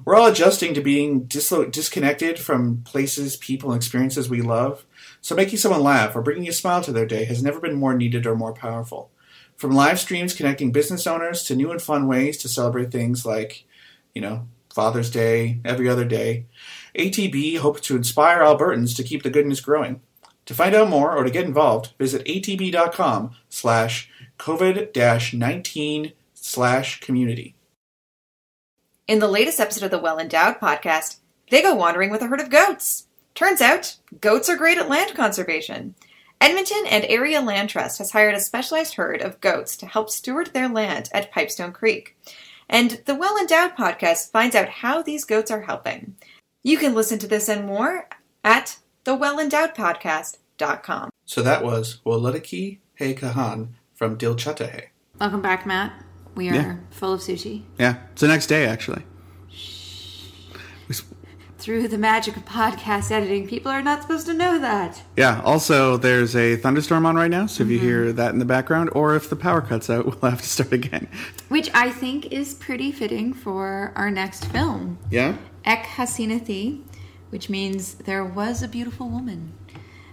We're all adjusting to being disconnected from places, people, and experiences we love. So making someone laugh or bringing a smile to their day has never been more needed or more powerful. From live streams connecting business owners to new and fun ways to celebrate things like, you know, Father's Day, every other day, ATB hopes to inspire Albertans to keep the goodness growing. To find out more or to get involved, visit atb.com slash COVID-19 slash community. In the latest episode of the Well Endowed podcast, they go wandering with a herd of goats. Turns out, goats are great at land conservation. Edmonton and Area Land Trust has hired a specialized herd of goats to help steward their land at Pipestone Creek. And the Well Endowed podcast finds out how these goats are helping. You can listen to this and more at thewellendowedpodcast.com. So that was Woludiki He Kahan from Dil Chahta Hai. Welcome back, Matt. We are Yeah. full of sushi. Yeah, it's the next day actually. Through the magic of podcast editing, people are not supposed to know that. Yeah, also there's a thunderstorm on right now, so if you hear mm-hmm. that in the background, or if the power cuts out, (laughs) we'll have to start again. Which I think is pretty fitting for our next film, Yeah? Ek Hasina Thi, which means there was a beautiful woman.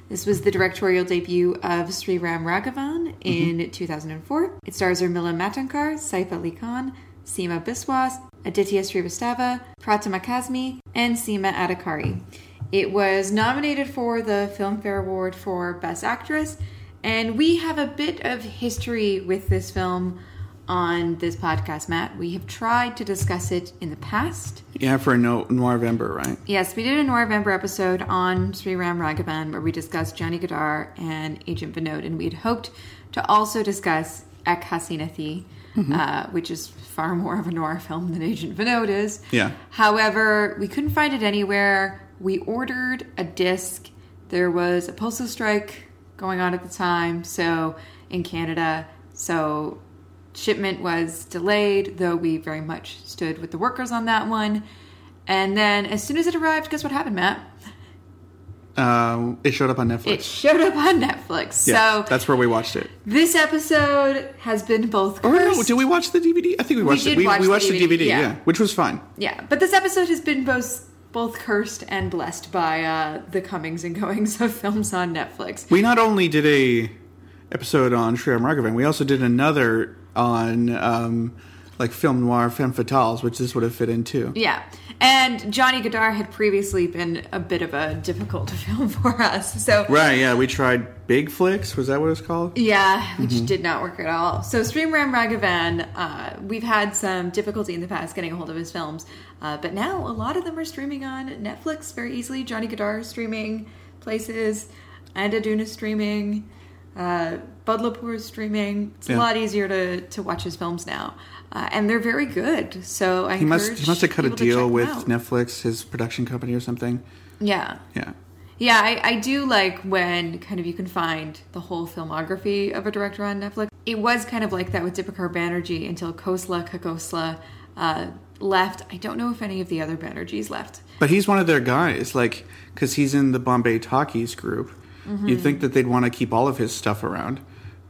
This was the directorial debut of Sriram Raghavan mm-hmm. in 2004. It stars Urmila Matondkar, Saif Ali Khan, Seema Biswas, Aditya Srivastava, Pratima Kazmi, and Seema Adhikari. It was nominated for the Filmfare Award for Best Actress, and we have a bit of history with this film on this podcast, Matt. We have tried to discuss it in the past. Yeah, for no- Noirvember, right? Yes, we did a noir November episode on Sriram Raghavan where we discussed Johnny Gaddaar and Agent Vinod, and we had hoped to also discuss Ek Hasina Thi, uh, which is far more of a noir film than Agent Vinod is. Yeah. However, we couldn't find it anywhere. We ordered a disc. There was a postal strike going on at the time, so in Canada, so shipment was delayed, though we very much stood with the workers on that one. And then as soon as it arrived, guess what happened, Matt? Uh, it showed up on Netflix. It showed up on Netflix. yeah, so that's where we watched it. this episode has been both Or cursed. no, did we watch the DVD? I think we watched did it. We, watch we watched the DVD, DVD, yeah. yeah. which was fine. Yeah, but this episode has been both both cursed and blessed by uh, the comings and goings of (laughs) films on Netflix. We not only did a episode on Sri Raghavan, we also did another on um, like film noir, femme fatales, which this would have fit into. Yeah, and Johnny Gaddaar had previously been a bit of a difficult (laughs) film for us, so Right? Yeah, we tried BigFlix. Was that what it's called? Yeah, which did not work at all. So Sriram Raghavan, uh, we've had some difficulty in the past getting a hold of his films, uh, but now a lot of them are streaming on Netflix very easily. Johnny Gaddaar streaming places, Andhadhun is streaming, uh, Badlapur is streaming. It's a lot easier to, to watch his films now, uh, and they're very good. So I He must he must have cut a people to check deal with. Netflix, his production company or something. Yeah. Yeah. Yeah, I, I do like when kind of you can find the whole filmography of a director on Netflix. It was kind of like that with Dibakar Banerjee until Khosla Ka Ghosla uh, left. I don't know if any of the other Banerjees left. But he's one of their guys, like, because he's in the Bombay Talkies group. Mm-hmm. You'd think that they'd want to keep all of his stuff around,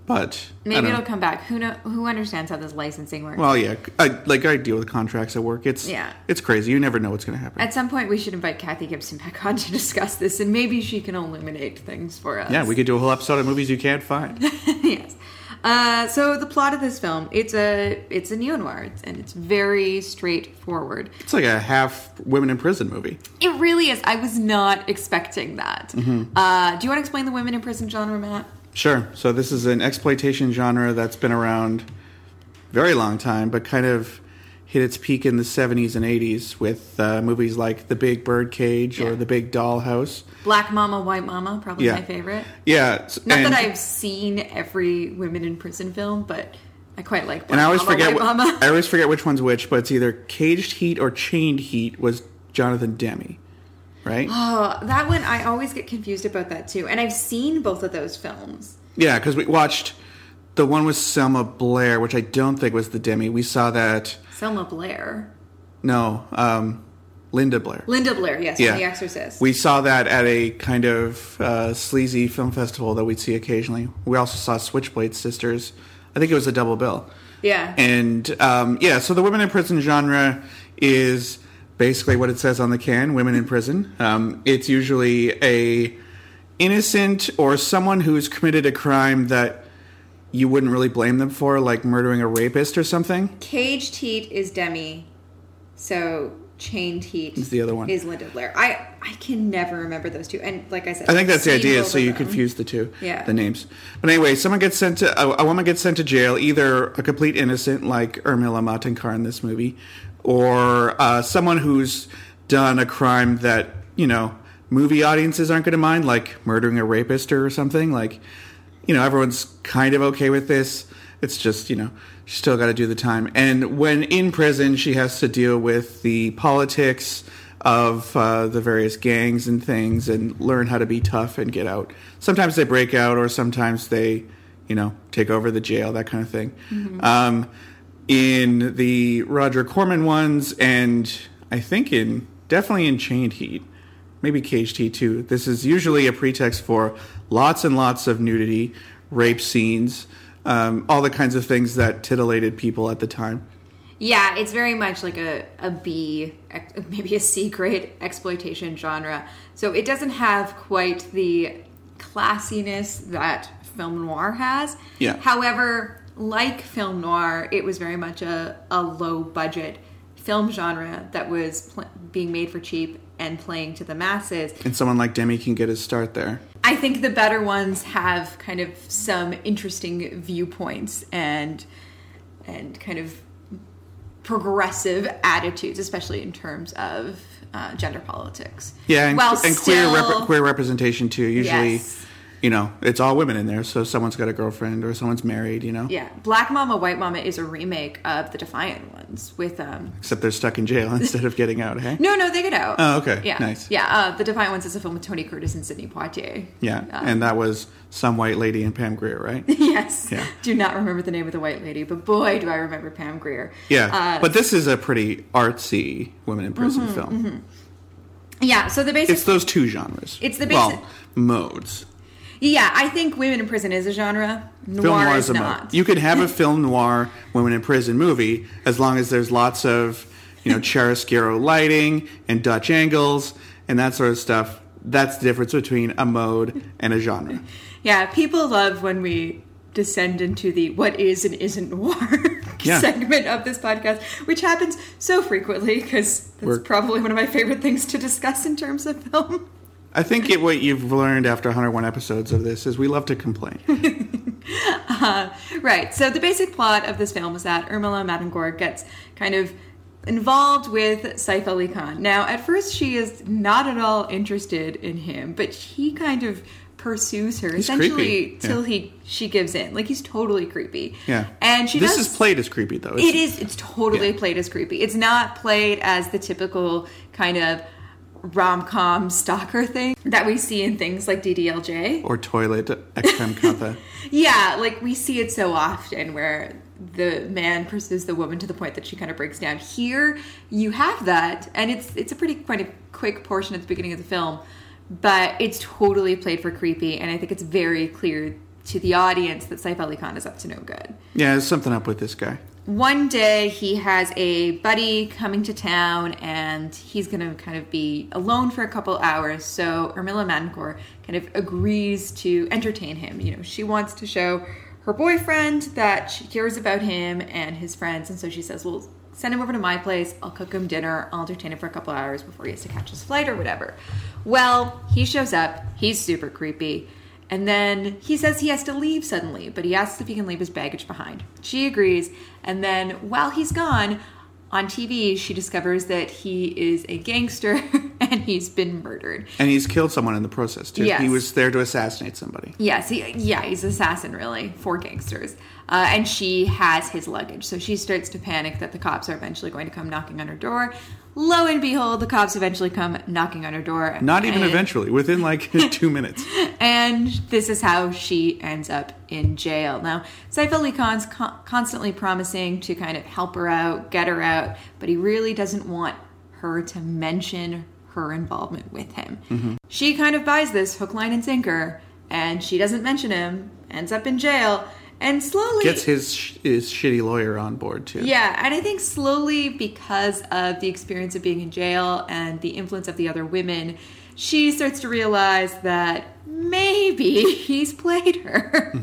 but Maybe it'll know. come back. Who know? Who understands how this licensing works? Well, yeah, I, like I deal with contracts at work. It's Yeah. it's crazy. You never know what's going to happen. At some point, we should invite Kathy Gibson back on to discuss this, and maybe she can illuminate things for us. yeah, we could do a whole episode of movies you can't find. (laughs) yes. Uh, so the plot of this film, it's a it's a neo noir, and it's very straightforward. it's like a half women in prison movie. It really is. I was not expecting that. Uh, do you want to explain the women in prison genre, Matt? Sure. So this is an exploitation genre that's been around very long time, but kind of hit its peak in the 70s and 80s with uh, movies like The Big Birdcage Yeah. or The Big Dollhouse. Black Mama, White Mama, probably Yeah. my favorite. Yeah. Not and- that I've seen every women in prison film, but I quite like Black And I always Mama, forget. White What, Mama. I always forget which one's which, but it's either Caged Heat or Chained Heat. Was Jonathan Demme, right? Oh, that one I always get confused about that too. And I've seen both of those films. yeah, because we watched the one with Selma Blair, which I don't think was the Demme. We saw that. Selma Blair, No, um, Linda Blair. Linda Blair, yes, Yeah. The Exorcist. We saw that at a kind of uh, sleazy film festival that we'd see occasionally. We also saw Switchblade Sisters. I think it was a double bill. yeah, And um, yeah, so the women in prison genre is basically what it says on the can: women in prison. Um, it's usually a innocent or someone who's committed a crime that you wouldn't really blame them for, like murdering a rapist or something. Caged Heat is Demme, so Chained Heat Is the other one. is Linda Blair. I I can never remember those two. And like I said, I think that's the idea, so you them. confuse the two, Yeah. the names. But anyway, someone gets sent to a, a woman gets sent to jail, either a complete innocent like Urmila Matondkar in this movie, or uh, someone who's done a crime that you know movie audiences aren't going to mind, like murdering a rapist or something. Like, you know, everyone's kind of okay with this. It's just you know she's still got to do the time. And when in prison, she has to deal with the politics of uh, the various gangs and things and learn how to be tough and get out. Sometimes they break out, or sometimes they, you know, take over the jail, that kind of thing. Um, in the Roger Corman ones, and I think in definitely in Chained Heat, maybe Caged Heat too. This is usually a pretext for lots and lots of nudity, rape scenes, um, all the kinds of things that titillated people at the time. Yeah, it's very much like a, a B, (laughs) maybe a C grade exploitation genre. So it doesn't have quite the classiness that film noir has. Yeah. However, like film noir, it was very much a, a low budget film genre that was pl- being made for cheap and playing to the masses. And someone like Demme can get his start there. I think the better ones have kind of some interesting viewpoints and and kind of progressive attitudes, especially in terms of uh, gender politics. Yeah, and, and queer rep- queer representation too. Usually, Yes. You know, it's all women in there. So someone's got a girlfriend or someone's married. You know, Yeah, Black Mama, White Mama is a remake of the Defiant ones with um. except they're stuck in jail (laughs) instead of getting out. Hey, No, no, they get out. Oh, okay. Yeah, Nice. Yeah, uh, the Defiant ones is a film with Tony Curtis and Sidney Poitier. yeah, Uh, and that was some white lady and Pam Grier, right? (laughs) yes. Yeah. Do not remember the name of the white lady, but boy, do I remember Pam Grier. Yeah, Uh, but this is a pretty artsy women in prison film. yeah. So the basic. It's those two genres. It's the well, basic- modes. Yeah, I think Women in Prison is a genre. Noir, film noir is is a not. You could have a (laughs) film noir women in prison movie as long as there's lots of you know chiaroscuro lighting and Dutch angles and that sort of stuff. That's the difference between a mode and a genre. (laughs) Yeah, people love when we descend into the what is and isn't noir (laughs) Yeah. segment of this podcast, which happens so frequently because that's We're- probably one of my favorite things to discuss in terms of film. I think it, what you've learned after 101 episodes of this is we love to complain. (laughs) Uh, right. So the basic plot of this film is that Urmila Matondkar gets kind of involved with Saif Ali Khan. Now, at first, she is not at all interested in him, but he kind of pursues her He's essentially till he she gives in. Like he's totally creepy. Yeah, and she this does, is played as creepy though. It is. It's totally Yeah. played as creepy. It's not played as the typical kind of rom com stalker thing that we see in things like DDLJ. or toilet extreme katha. (laughs) Yeah, like we see it so often where the man pursues the woman to the point that she kind of breaks down. Here, you have that, and it's it's a pretty quite a quick portion at the beginning of the film, but it's totally played for creepy, and I think it's very clear to the audience that Saif Ali Khan is up to no good. Yeah, there's something up with this guy. One day he has a buddy coming to town and he's going to kind of be alone for a couple hours. So Urmila Matondkar kind of agrees to entertain him. You know, she wants to show her boyfriend that she cares about him and his friends. And so she says, Well, send him over to my place. I'll cook him dinner. I'll entertain him for a couple hours before he has to catch his flight or whatever. Well, he shows up. He's super creepy. And then he says he has to leave suddenly, but he asks if he can leave his baggage behind. She agrees, and then while he's gone, on TV, she discovers that he is a gangster (laughs) and he's been murdered. And he's killed someone in the process too. Yes. He was there to assassinate somebody. Yes, he, yeah, he's an assassin, really, for gangsters. Uh, and she has his luggage. So she starts to panic that the cops are eventually going to come knocking on her door. Lo and behold, the cops eventually come knocking on her door. Not even and- eventually, within like (laughs) two minutes. and this is how she ends up in jail. Now, Saif Ali Khan's con- constantly promising to kind of help her out, get her out, but he really doesn't want her to mention her involvement with him. Mm-hmm. She kind of buys this hook, line, and sinker, and she doesn't mention him, ends up in jail, and slowly Gets his his shitty lawyer on board too. yeah, and I think slowly because of the experience of being in jail and the influence of the other women, she starts to realize that maybe (laughs) he's played her.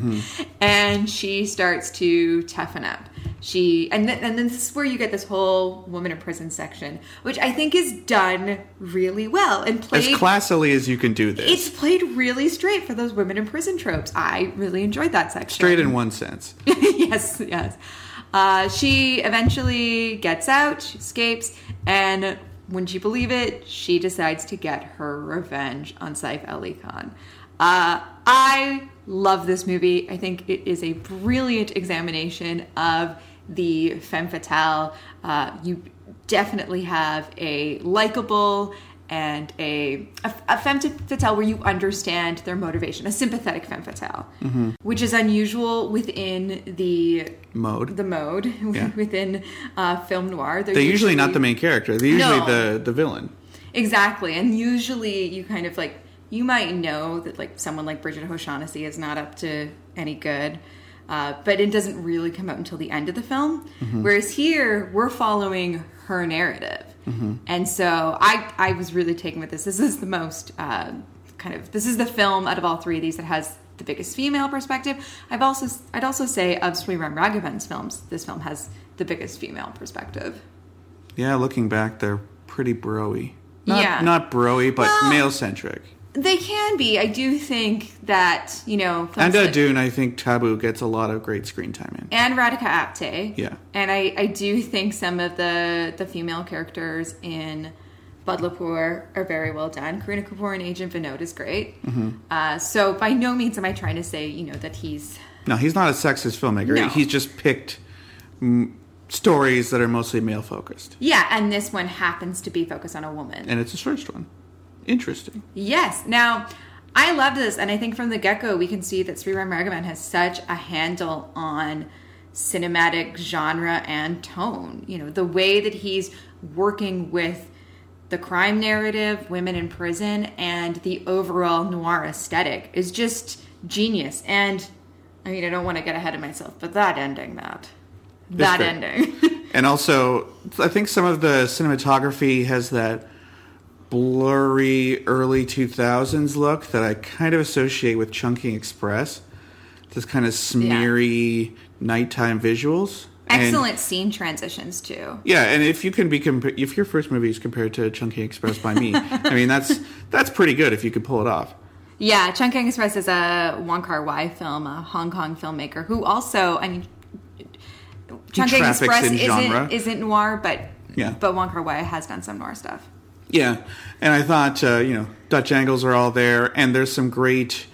And she starts to toughen up. She and then, and then this is where you get this whole woman in prison section, which I think is done really well and played As classily as you can do this. it's played really straight for those women in prison tropes. I really enjoyed that section. Straight in one sense. (laughs) yes, yes. Uh, she eventually gets out, she escapes, and wouldn't you believe it, she decides to get her revenge on Saif Ali Khan. Uh, I love this movie. I think it is a brilliant examination of the femme fatale. Uh, you definitely have a likable and a, a, a femme fatale where you understand their motivation, a sympathetic femme fatale, which is unusual within the Mode. the mode (laughs) Yeah. within uh, film noir. They're usually not the main character. They're usually No. the the villain. Exactly, and usually you kind of like you might know that like someone like Brigid O'Shaughnessy is not up to any good, uh, but it doesn't really come out until the end of the film. Whereas here we're following her narrative, and so I I was really taken with this. This is the most uh, kind of this is the film out of all three of these that has the biggest female perspective. I've also I'd also say of Sriram Raghavan's films, this film has the biggest female perspective. Yeah, looking back, they're pretty broy. Not, Yeah. Not broy, but Well- male centric. They can be. I do think that you know, And uh, like- Dune, I think Tabu gets a lot of great screen time in. and Radhika Apte. Yeah. and I I do think some of the the female characters in Badlapur are very well done. Kareena Kapoor and Agent Vinod is great. Uh, so by no means am I trying to say you know that he's No, he's not a sexist filmmaker. No. He's just picked mm, stories that are mostly male focused, yeah, and this one happens to be focused on a woman. and it's his first one. Interesting. Yes. Now, I loved this, and I think from the get go, we can see that Sriram Raghavan has such a handle on cinematic genre and tone. You know, the way that he's working with the crime narrative, women in prison, and the overall noir aesthetic is just genius. And I mean, I don't want to get ahead of myself, but that ending, that. That ending. (laughs) And also, I think some of the cinematography has that blurry early 2000s look that I kind of associate with Chungking Express. This kind of smeary nighttime visuals. And- Excellent scene transitions, too. yeah, and if you can be compa- if your first movie is compared to Chungking Express by me, (laughs) I mean that's that's pretty good if you could pull it off. Yeah, Chungking Express is a Wong Kar Wai film, a Hong Kong filmmaker who also, I mean, Chungking Express isn't, isn't noir, but Yeah. but Wong Kar Wai has done some noir stuff. Yeah, and I thought uh, you know Dutch angles are all there, and there's some great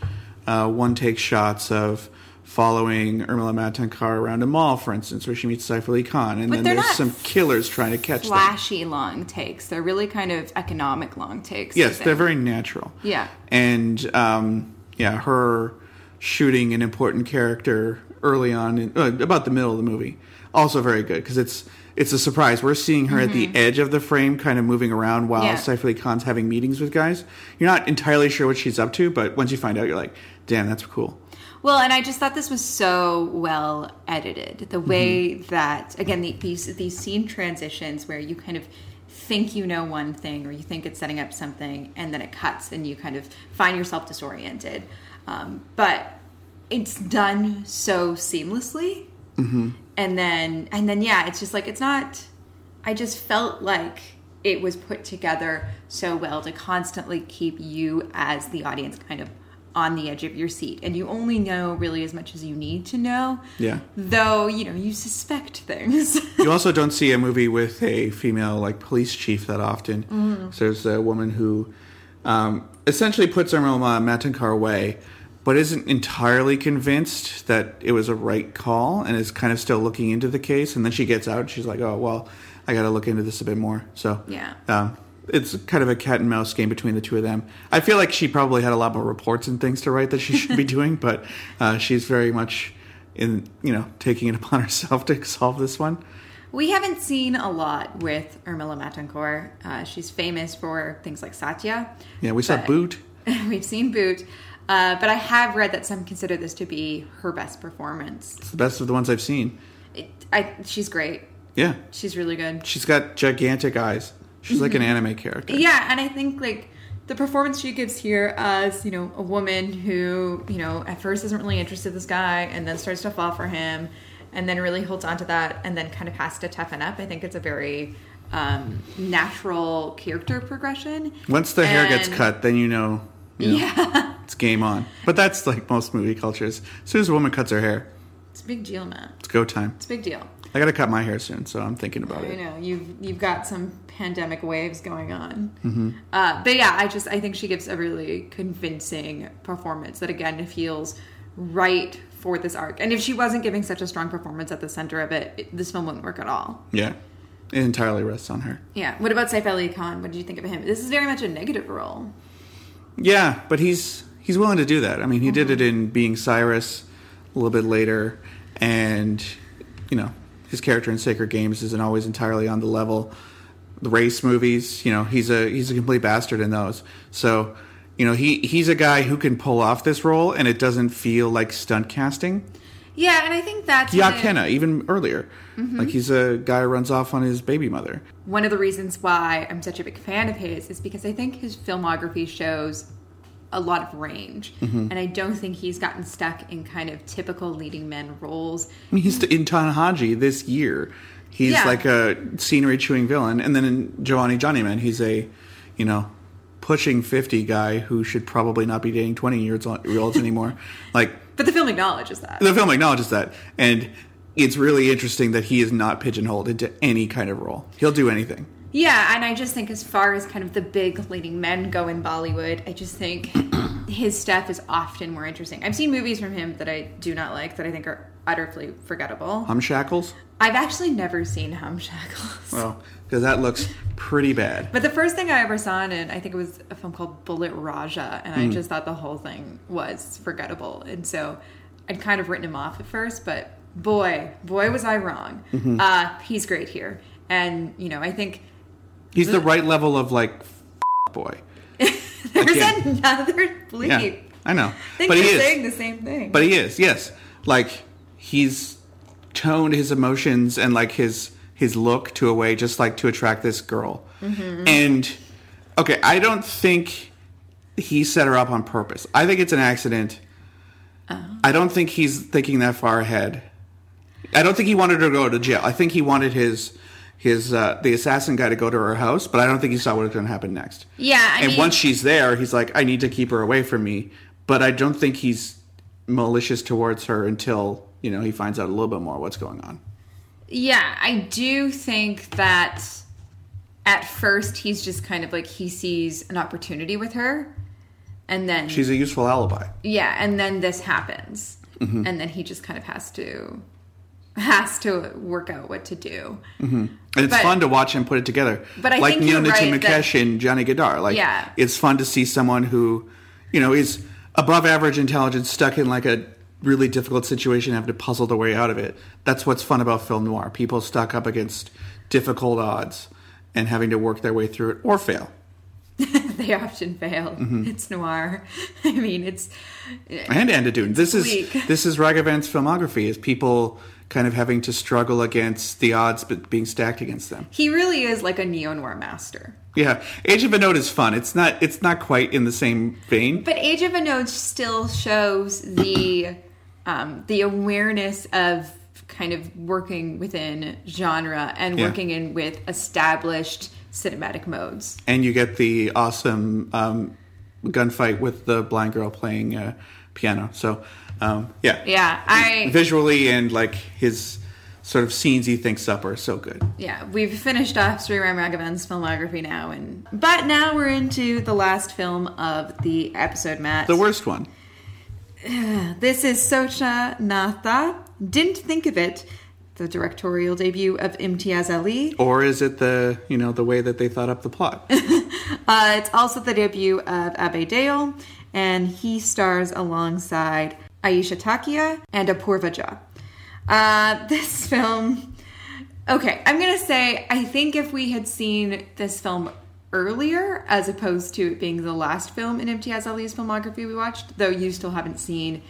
uh, one take shots of following Urmila Matondkar around a mall, for instance, where she meets Saif Ali Khan, and But then there's some killers trying to catch them. Flashy long takes. They're really kind of economic long takes. Yes, they're very natural. Yeah. and um, yeah, her shooting an important character early on, in, uh, about the middle of the movie, also very good because it's it's a surprise. We're seeing her at the edge of the frame, kind of moving around while Mm-hmm. Yeah. Khan's having meetings with guys. You're not entirely sure what she's up to, but once you find out, you're like, damn, that's cool. Well, and I just thought this was so well edited. The way that again the, these these scene transitions where you kind of think you know one thing or you think it's setting up something, and then it cuts and you kind of find yourself disoriented. Um, but it's done so seamlessly, and then and then yeah, it's just like it's not. I just felt like it was put together so well to constantly keep you as the audience kind of on the edge of your seat and you only know really as much as you need to know Yeah. though you know you suspect things (laughs) You also don't see a movie with a female like police chief that often. Mm-hmm. So there's a woman who um, essentially puts Urmila Matondkar away, but isn't entirely convinced that it was a right call, and is kind of still looking into the case. And then she gets out, and she's like, "Oh well, I got to look into this a bit more." So Yeah. um, it's kind of a cat and mouse game between the two of them. I feel like she probably had a lot more reports and things to write that she should be (laughs) doing, but uh, she's very much in you know taking it upon (laughs) herself to solve this one. we haven't seen a lot with Urmila Matondkar. Uh, she's famous for things like Satya. Yeah, we saw Bhoot. (laughs) We've seen Bhoot, uh, but I have read that some consider this to be her best performance. It's the best of the ones I've seen. It, I, she's great. Yeah. She's really good. She's got gigantic eyes. She's like an anime character. Yeah, and I think like the performance she gives here as you know a woman who you know at first isn't really interested in this guy and then starts to fall for him and then really holds on to that and then kind of has to toughen up. I think it's a very um, natural character progression. Once the hair gets cut, then you know, you know yeah, (laughs) it's game on. But that's like most movie cultures. As soon as a woman cuts her hair, it's a big deal, man. it's go time. It's a big deal. I gotta cut my hair soon, so I'm thinking about I it. know you've you've got some pandemic waves going on, Mm-hmm. uh, but yeah, I just I think she gives a really convincing performance that again feels right for this arc. And if she wasn't giving such a strong performance at the center of it, it this film wouldn't work at all. Yeah. It entirely rests on her. Yeah. What about Saif Ali Khan? What did you think of him? This is very much a negative role. Yeah, but he's he's willing to do that. I mean, he did it mm-hmm. in Being Cyrus a little bit later, and you know, his character in Sacred Games isn't always entirely on the level. The race movies, you know, he's a he's a complete bastard in those. So, you know, he he's a guy who can pull off this role, and it doesn't feel like stunt casting. Yeah, and I think that's Yeah, one of- Kenna, even earlier, like he's a guy who runs off on his baby mother. one of the reasons why I'm such a big fan of his is because I think his filmography shows a lot of range, Mm-hmm. and I don't think he's gotten stuck in kind of typical leading men roles. I mean, he's in Tanhaji this year. He's Yeah. like a scenery chewing villain, and then in Jawaani Jaaneman, he's a, you know, pushing fifty guy who should probably not be dating twenty years olds anymore. (laughs) like But the film acknowledges that. the film acknowledges that, and it's really interesting that he is not pigeonholed into any kind of role. He'll do anything. Yeah, and I just think as far as kind of the big leading men go in Bollywood, I just think (clears throat) his stuff is often more interesting. I've seen movies from him that I do not like that I think are utterly forgettable. Humshakals. I've actually never seen Humshakals. Well, because that looks pretty bad. But the first thing I ever saw in it, I think it was a film called Bullet Raja, and Hmm. I just thought the whole thing was forgettable. And so I'd kind of written him off at first, but boy, boy, was I wrong. Mm-hmm. Uh, he's great here. And, you know, I think He's the right level of like f- (laughs) boy. (laughs) there's Again. another bleep. Yeah, I know, I think but he is. saying the same thing. But he is, yes. Like he's toned his emotions and like his his look to a way just like to attract this girl. And okay, I don't think he set her up on purpose. I think it's an accident. I don't think he's thinking that far ahead. I don't think he wanted her to go to jail. I think he wanted his his uh, the assassin guy to go to her house, but I don't think he saw what was going to happen next. yeah, I and mean, once she's there, he's like, I need to keep her away from me. But I don't think he's malicious towards her until, you know, he finds out a little bit more what's going on. Yeah, I do think that at first he's just kind of like he sees an opportunity with her, and then She's a useful alibi. yeah, and then this happens, Mm-hmm. and then he just kind of has to has to work out what to do. And it's But- fun to watch him put it together. But I like think Neil right and Johnny Gaddaar. Like Yeah. it's fun to see someone who, you know, is above average intelligence stuck in like a really difficult situation having to puzzle their way out of it. That's what's fun about film noir. People stuck up against difficult odds and having to work their way through it or fail. (laughs) they often fail. Mm-hmm. It's noir. (laughs) I mean, it's and Andhadhun. This is (laughs) this is Raghavan's filmography. Is people kind of having to struggle against the odds, but being stacked against them. he really is like a neo noir master. Yeah, Agent Vinod is fun. It's not it's not quite in the same vein. But Agent Vinod still shows the um, the awareness of kind of working within genre and Yeah. working in with established cinematic modes. and you get the awesome um, gunfight with the blind girl playing uh, piano. So um, yeah, Yeah, I visually and like his sort of scenes he thinks up are so good. yeah we've finished off Sriram Raghavan's filmography now, and but now we're into the last film of the episode, Matt. The worst one. (sighs) This is Socha Na Tha. Didn't think of it. The directorial debut of Imtiaz Ali. Or is it the you know the way that they thought up the plot? (laughs) Uh, it's also the debut of Abhay Deol, and he stars alongside Ayesha Takia and Apurva Jha. Uh, (laughs) this film, okay, I'm gonna say I think if we had seen this film earlier, as opposed to it being the last film in Imtiaz Ali's filmography we watched, though you still haven't seen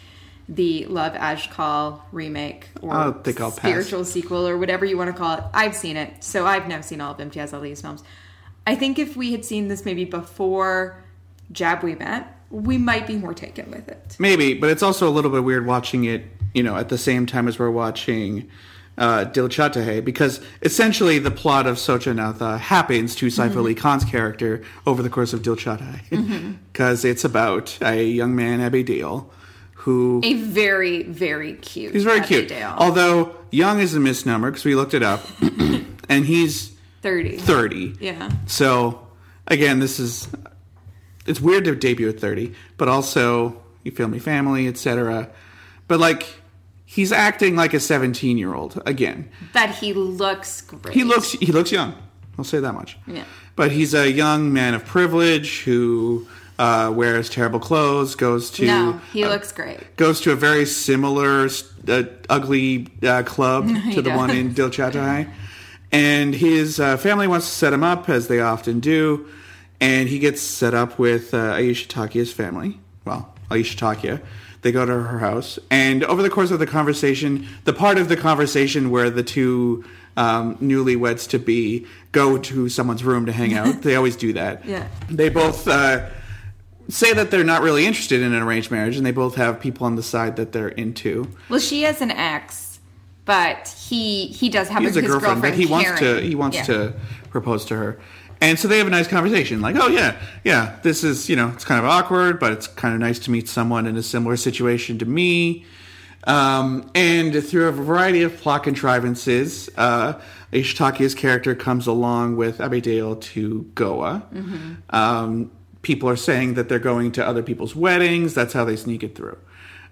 the Love Aaj Kal remake or I think I'll pass. spiritual sequel or whatever you want to call it. I've seen it, so I've now seen all of Imtiaz Ali's films. I think if we had seen this maybe before Jab We Met, we might be more taken with it. Maybe, but it's also a little bit weird watching it, you know, at the same time as we're watching uh, Dil Chahta because essentially the plot of Socha Na Tha happens to Saif Ali Khan's character over the course of Dil Chahta Hai, because it's about a young man, Abhay Deol, who A very, very cute. he's very Abby cute. Dale. Although young is a misnomer because we looked it up, (coughs) and he's 30. thirty. Yeah. So again, this is it's weird to debut at 30, but also you feel me family, etc. But like he's acting like a 17 year old again. But he looks great. He looks he looks young. I'll say that much. Yeah. But he's a young man of privilege who uh, wears terrible clothes, goes to No, he uh, looks great. goes to a very similar uh, ugly uh, club (laughs) to the one in Dil Chahta Hai. And his uh, family wants to set him up, as they often do. And he gets set up with uh, Ayesha Takia's family. Well, Ayesha Takia. They go to her house. And over the course of the conversation, the part of the conversation where the two um, newlyweds to be go to someone's room to hang out, (laughs) they always do that. Yeah. They both. Uh, say that they're not really interested in an arranged marriage and they both have people on the side that they're into. Well, she has an ex, but he he does have He has his a girlfriend, but he wants to he wants Yeah. to propose to her. And so they have a nice conversation like, "Oh yeah, yeah, this is, you know, it's kind of awkward, but it's kind of nice to meet someone in a similar situation to me." Um, and through a variety of plot contrivances, uh, Ayesha Takia's character comes along with Abhay Deol to Goa. Um, people are saying that they're going to other people's weddings. That's how they sneak it through.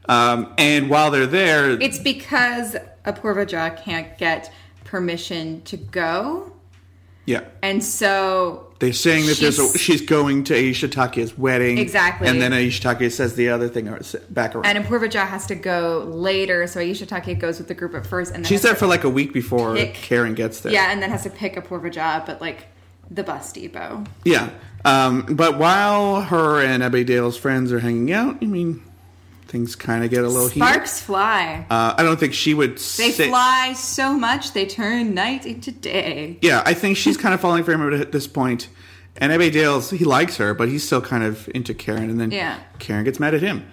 Um, and while they're there, It's because Apurva Jha can't get permission to go. Yeah, And so they're saying that there's a, She's- going to Ayesha Takia's wedding. Exactly. And then Ayesha Takia says the other thing back around. and Apurva Jha has to go later, so Ayesha Takia goes with the group at first and then She's there for like a week before pick- Karen gets there. Yeah, and then has to pick Apurva Jha at like the bus depot. Yeah. Um, but while her and Abhay Deol's friends are hanging out, I mean, things kind of get a little heated. Sparks fly. Uh, I don't think she would They say. fly so much they turn night into day. Yeah, I think she's kind of falling for him at this point. And Abhay Deol's, he likes her, but he's still kind of into Karen. And then Yeah. Karen gets mad at him.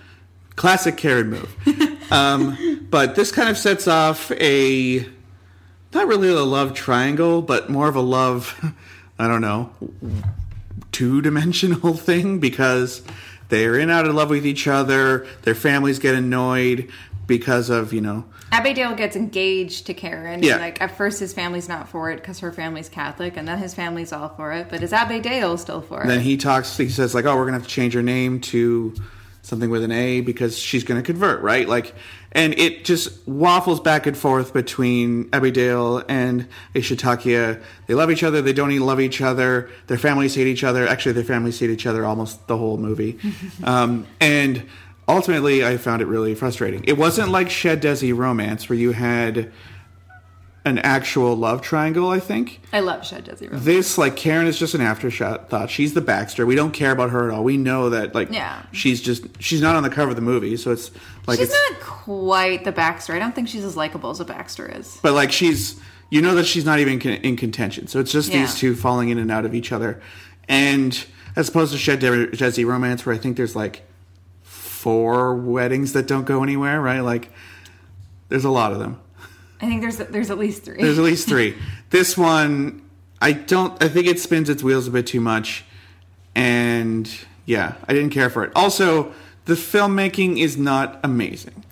Classic Karen move. (laughs) um, but this kind of sets off a, not really a love triangle, but more of a love, (laughs) I don't know, two dimensional (laughs) thing because they're in out of love with each other. Their families get annoyed because of, you know, Abhay Deol gets engaged to Karen. Yeah. Like at first his family's not for it because her family's Catholic, and then his family's all for it. But is Abhay Deol still for it? then he talks he says like oh we're gonna have to change her name to something with an a because she's gonna convert right? Like and it just waffles back and forth between Abhay Deol and Ayesha Takia. They love each other they don't even love each other their families hate each other. Actually their families hate each other almost the whole movie. (laughs) Um, and ultimately i found it really frustrating. It wasn't like Shuddh Desi Romance where you had an actual love triangle i think I love Shed Desi Rose. this like Karen is just an aftershot thought. She's the Baxter. We don't care about her at all. We know that like Yeah. she's just she's not on the cover of the movie, so it's like She's it's not quite the Baxter. I don't think she's as likable as a Baxter is. but like she's you know that she's not even con- in contention. So it's just Yeah. these two falling in and out of each other, and as opposed to Shuddh De- Desi romance, where I think there's like four weddings that don't go anywhere, right? Like there's a lot of them. I think there's there's at least three. There's at least three. (laughs) this one, I don't. I think it spins its wheels a bit too much, and yeah, I didn't care for it. Also, the filmmaking is not amazing.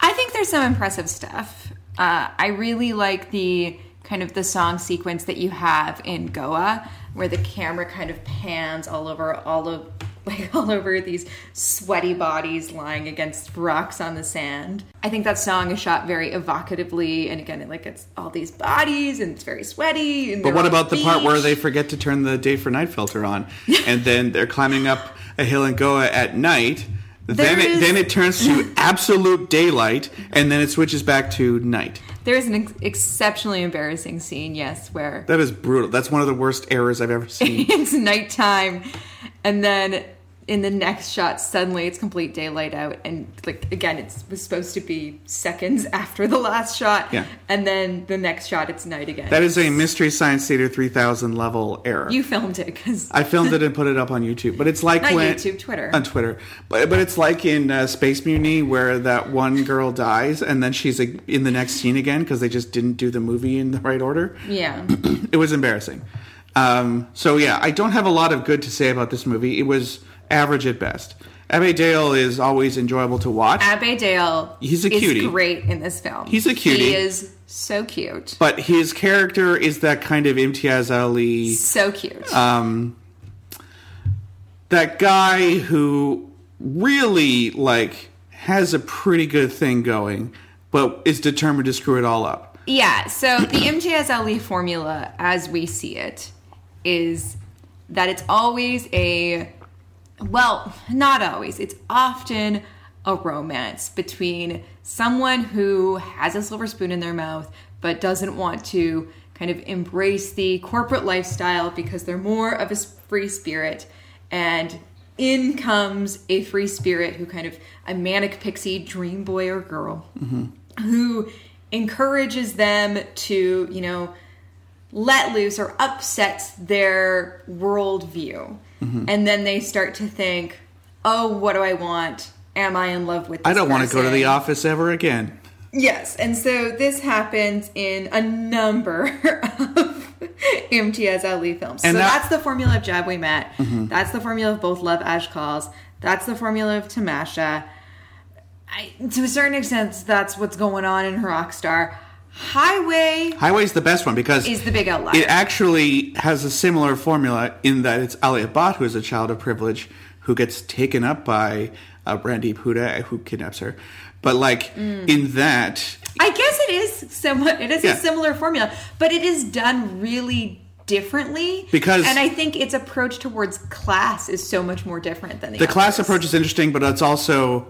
I think there's some impressive stuff. Uh, I really like the kind of the song sequence that you have in Goa, where the camera kind of pans all over all of like (laughs) all over these sweaty bodies lying against rocks on the sand. I think that song is shot very evocatively, and again, it, like it's all these bodies and it's very sweaty. And But what about the part where they forget to turn the day for night filter on, (laughs) and then they're climbing up a hill in Goa at night? Then There it, is- then it turns to (laughs) absolute daylight, and then it switches back to night. There is an ex- exceptionally embarrassing scene, yes, where That is brutal. That's one of the worst errors I've ever seen. it's nighttime and then in the next shot suddenly it's complete daylight out and like again it was supposed to be seconds (laughs) after the last shot Yeah. and then the next shot it's night again that is a Mystery Science Theater 3000 level error. you filmed it because I filmed it (laughs) and put it up on YouTube. But it's like Not when YouTube, Twitter. on Twitter. But but it's like in uh, Space Mutiny where that one girl dies and then she's like, in the next scene again because they just didn't do the movie in the right order. yeah (clears throat) It was embarrassing. Um, so yeah, I don't have a lot of good to say about this movie. It was average at best. Abhay Deol is always enjoyable to watch, Abhay Deol He's a is cutie. great in this film He's a cutie. he is so cute but his character is that kind of Imtiaz Ali. so cute um, that guy who really like has a pretty good thing going, but is determined to screw it all up. Yeah, so the (clears throat) Imtiaz Ali formula, as we see it, is that it's always a, well, not always, it's often a romance between someone who has a silver spoon in their mouth but doesn't want to kind of embrace the corporate lifestyle because they're more of a free spirit. And in comes a free spirit who kind of a manic pixie dream boy or girl mm-hmm. who encourages them to, you know, let loose or upsets their worldview. Mm-hmm. And then they start to think, oh, what do I want? Am I in love with this I don't want to go to the office ever again. Yes, and so this happens in a number (laughs) of Imtiaz Ali films. And so that- that's the formula of Jab We Met. That's the formula of both Love Aaj Kals. That's the formula of Tamasha. I, to a certain extent, that's what's going on in her Rockstar. Highway Highway's the best one because is the big outlier. it actually has a similar formula in that it's Alia Bhatt who is a child of privilege who gets taken up by uh, Randeep Hooda who kidnaps her. But like Mm. in that, I guess it is somewhat. It is Yeah. a similar formula, but it is done really differently Because- and I think its approach towards class is so much more different than the, the class approach is interesting, but it's also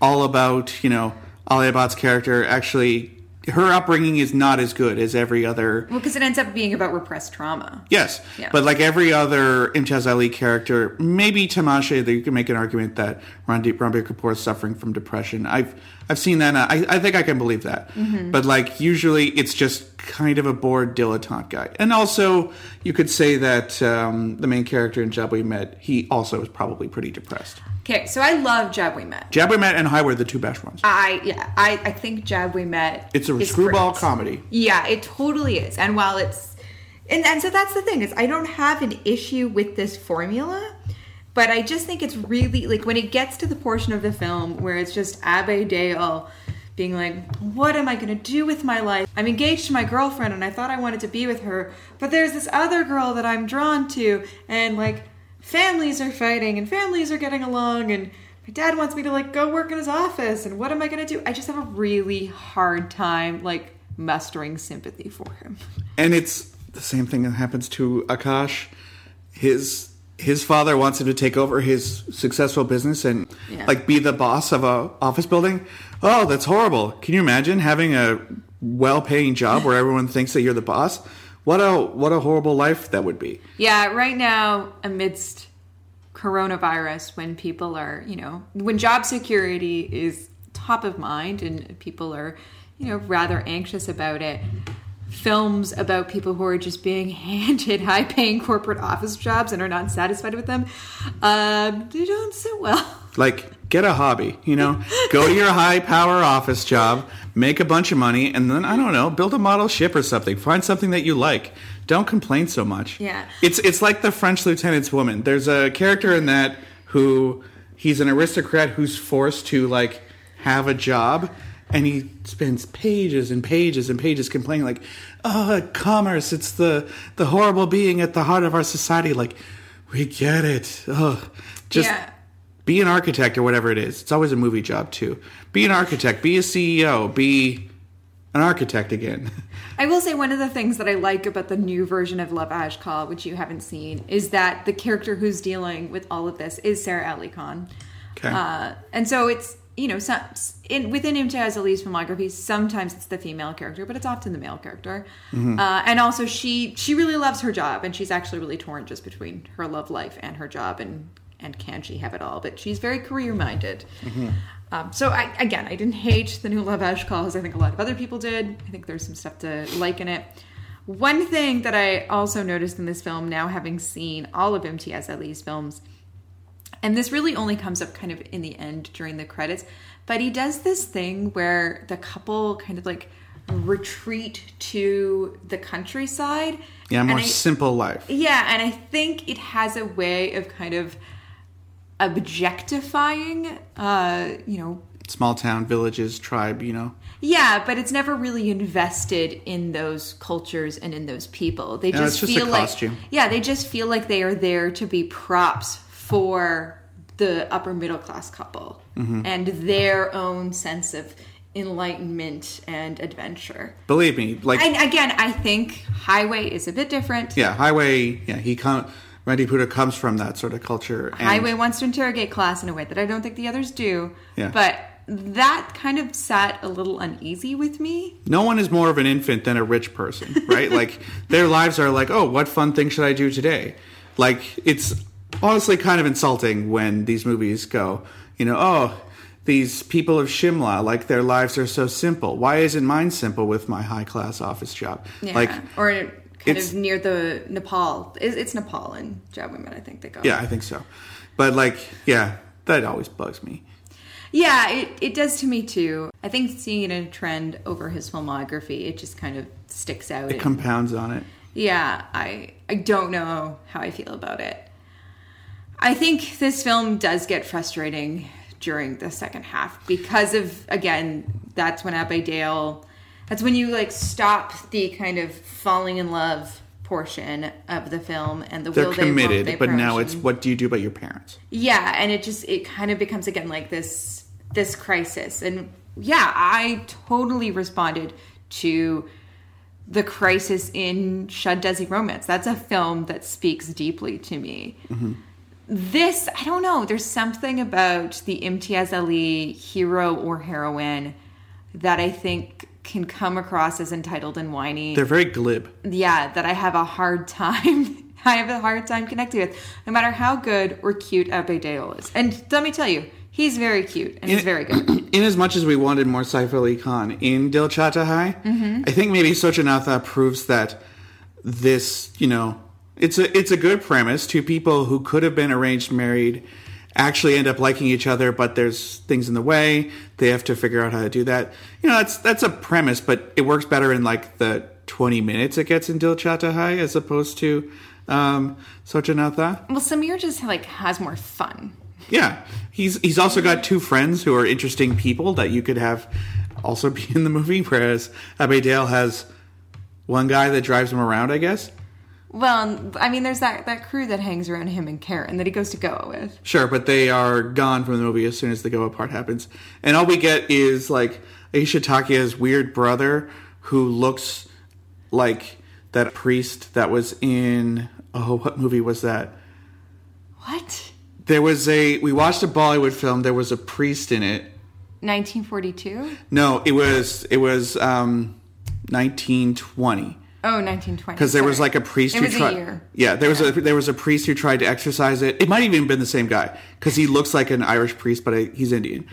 all about you know Alia Bhatt's character actually. Her upbringing is not as good as every other Well, because it ends up being about repressed trauma. Yes, Yeah. but like every other Imtiaz Ali character, maybe Tamasha, that you can make an argument that Randeep Ranbir Kapoor is suffering from depression. I've I've seen that. I I think I can believe that. Mm-hmm. But like usually, it's just kind of a bored dilettante guy. And also, you could say that um, the main character in Jab We Met, he also is probably pretty depressed. Okay, so I love Jab We Met. Jab We Met and High were the two best ones. I yeah, I, I think Jab We Met. It's a screwball great. comedy. Yeah, it totally is. And while it's and, and so that's the thing is I don't have an issue with this formula, but I just think it's really like when it gets to the portion of the film where it's just Abhay Deol being like, What am I gonna do with my life? I'm engaged to my girlfriend and I thought I wanted to be with her, but there's this other girl that I'm drawn to and like families are fighting and families are getting along and my dad wants me to like go work in his office and what am I gonna do? I just have a really hard time like mustering sympathy for him. and it's the same thing that happens to Akash. His his father wants him to take over his successful business and Yeah. like be the boss of a office building. Oh, that's horrible. Can you imagine having a well-paying job where everyone thinks that you're the boss? What a what a horrible life that would be. Yeah, right now amidst coronavirus when people are, you know, when job security is top of mind and people are, you know, rather anxious about it. Films about people who are just being (laughs) handed high paying corporate office jobs and are not satisfied with them, um, they don't sit well. Like get a hobby, you know? (laughs) Go to your high-power office job, make a bunch of money and then I don't know, build a model ship or something. Find something that you like. Don't complain so much. Yeah. It's it's like the French lieutenant's woman. There's a character in that who he's an aristocrat who's forced to like have a job and he spends pages and pages and pages complaining like, "Oh, commerce, it's the the horrible being at the heart of our society." Like, we get it. Oh, just Yeah. Be an architect or whatever it is. It's always a movie job too. Be an architect, be a CEO, be an architect again. (laughs) I will say one of the things that I like about the new version of Love Aaj Kal, which you haven't seen, is that the character who's dealing with all of this is Sara Ali Khan. Okay. Uh, and so it's you know some, in, within Imtiaz Ali's filmography, sometimes it's the female character, but it's often the male character. Uh, and also she she really loves her job, and she's actually really torn just between her love life and her job, and and can she have it all? But she's very career minded. Um, so I, again, I didn't hate the new Love Aaj Kal as I think a lot of other people did. I think there's some stuff to like in it. One thing that I also noticed in this film, now having seen all of Imtiaz Ali's films, and this really only comes up kind of in the end during the credits, but he does this thing where the couple kind of like retreat to the countryside. yeah, more I- simple life. yeah, and I think it has a way of kind of objectifying, uh, you know, Small town, villages, tribe, you know. yeah, but it's never really invested in those cultures and in those people. They Yeah, just, just feel like costume. yeah, they just feel like they are there to be props for the upper middle class couple Mm-hmm. and their own sense of enlightenment and adventure. Believe me, like And again, I think Highway is a bit different. yeah, highway. Yeah, he com- Randeep Hooda comes from that sort of culture. And Highway wants to interrogate class in a way that I don't think the others do. Yeah. But that kind of sat a little uneasy with me. No one is more of an infant than a rich person, (laughs) right? like their lives are like, oh, what fun thing should I do today? Like it's honestly kind of insulting when these movies go, you know, oh, these people of Shimla, like their lives are so simple. Why isn't mine simple with my high class office job? Yeah. Like, or kind it's- of near the Nepal. It's, it's Nepal and Jab I think they go. yeah, I think so. But like, yeah, that always bugs me. Yeah, it, it does to me too. I think seeing it in a trend over his filmography, it just kind of sticks out. It And- compounds on it. yeah, I I don't know how I feel about it. I think this film does get frustrating during the second half because of again that's when Abhay Deol that's when you like stop the kind of falling in love portion of the film and the They're will they won't committed, they but now it's what do you do about your parents? yeah and it just it kind of becomes again like this this crisis. And yeah i totally responded to the crisis in Shuddh Desi Romance. That's a film that speaks deeply to me. Mm-hmm. This i don't know there's something about the imtiaz ali hero or heroine that i think can come across as entitled and whiny They're very glib. yeah, that I have a hard time. (laughs) I have a hard time connecting with, no matter how good or cute Abhay Deol is. And let me tell you, he's very cute and he's very good. (clears throat) In as much as we wanted more Saif Ali Khan in Dil Chahta Hai, mm-hmm. I think maybe Socha Na Tha proves that this, you know, it's a it's a good premise. Two people who could have been arranged married actually end up liking each other, but there's things in the way. They have to figure out how to do that. You know, that's that's a premise, but it works better in like the 20 minutes it gets in Dil Chahta Hai as opposed to um, Socha Na Tha. well, Samir just like has more fun. Yeah, he's he's also got two friends who are interesting people that you could have also be in the movie. Whereas Abhay Deol has one guy that drives him around, I guess. Well, I mean, there's that that crew that hangs around him and Karen that he goes to Goa with. Sure, but they are gone from the movie as soon as the Goa part happens, and all we get is like Ayesha Takia's weird brother who looks like that priest that was in oh what movie was that? What? There was a we watched a Bollywood film. There was a priest in it. 1942? No, it was it was um, 1920 Oh, 1920. because there was like a priest It who tried. Yeah, there was a there was a priest who tried to exercise it. It might have even been the same guy because he looks like an Irish priest, but I, he's Indian.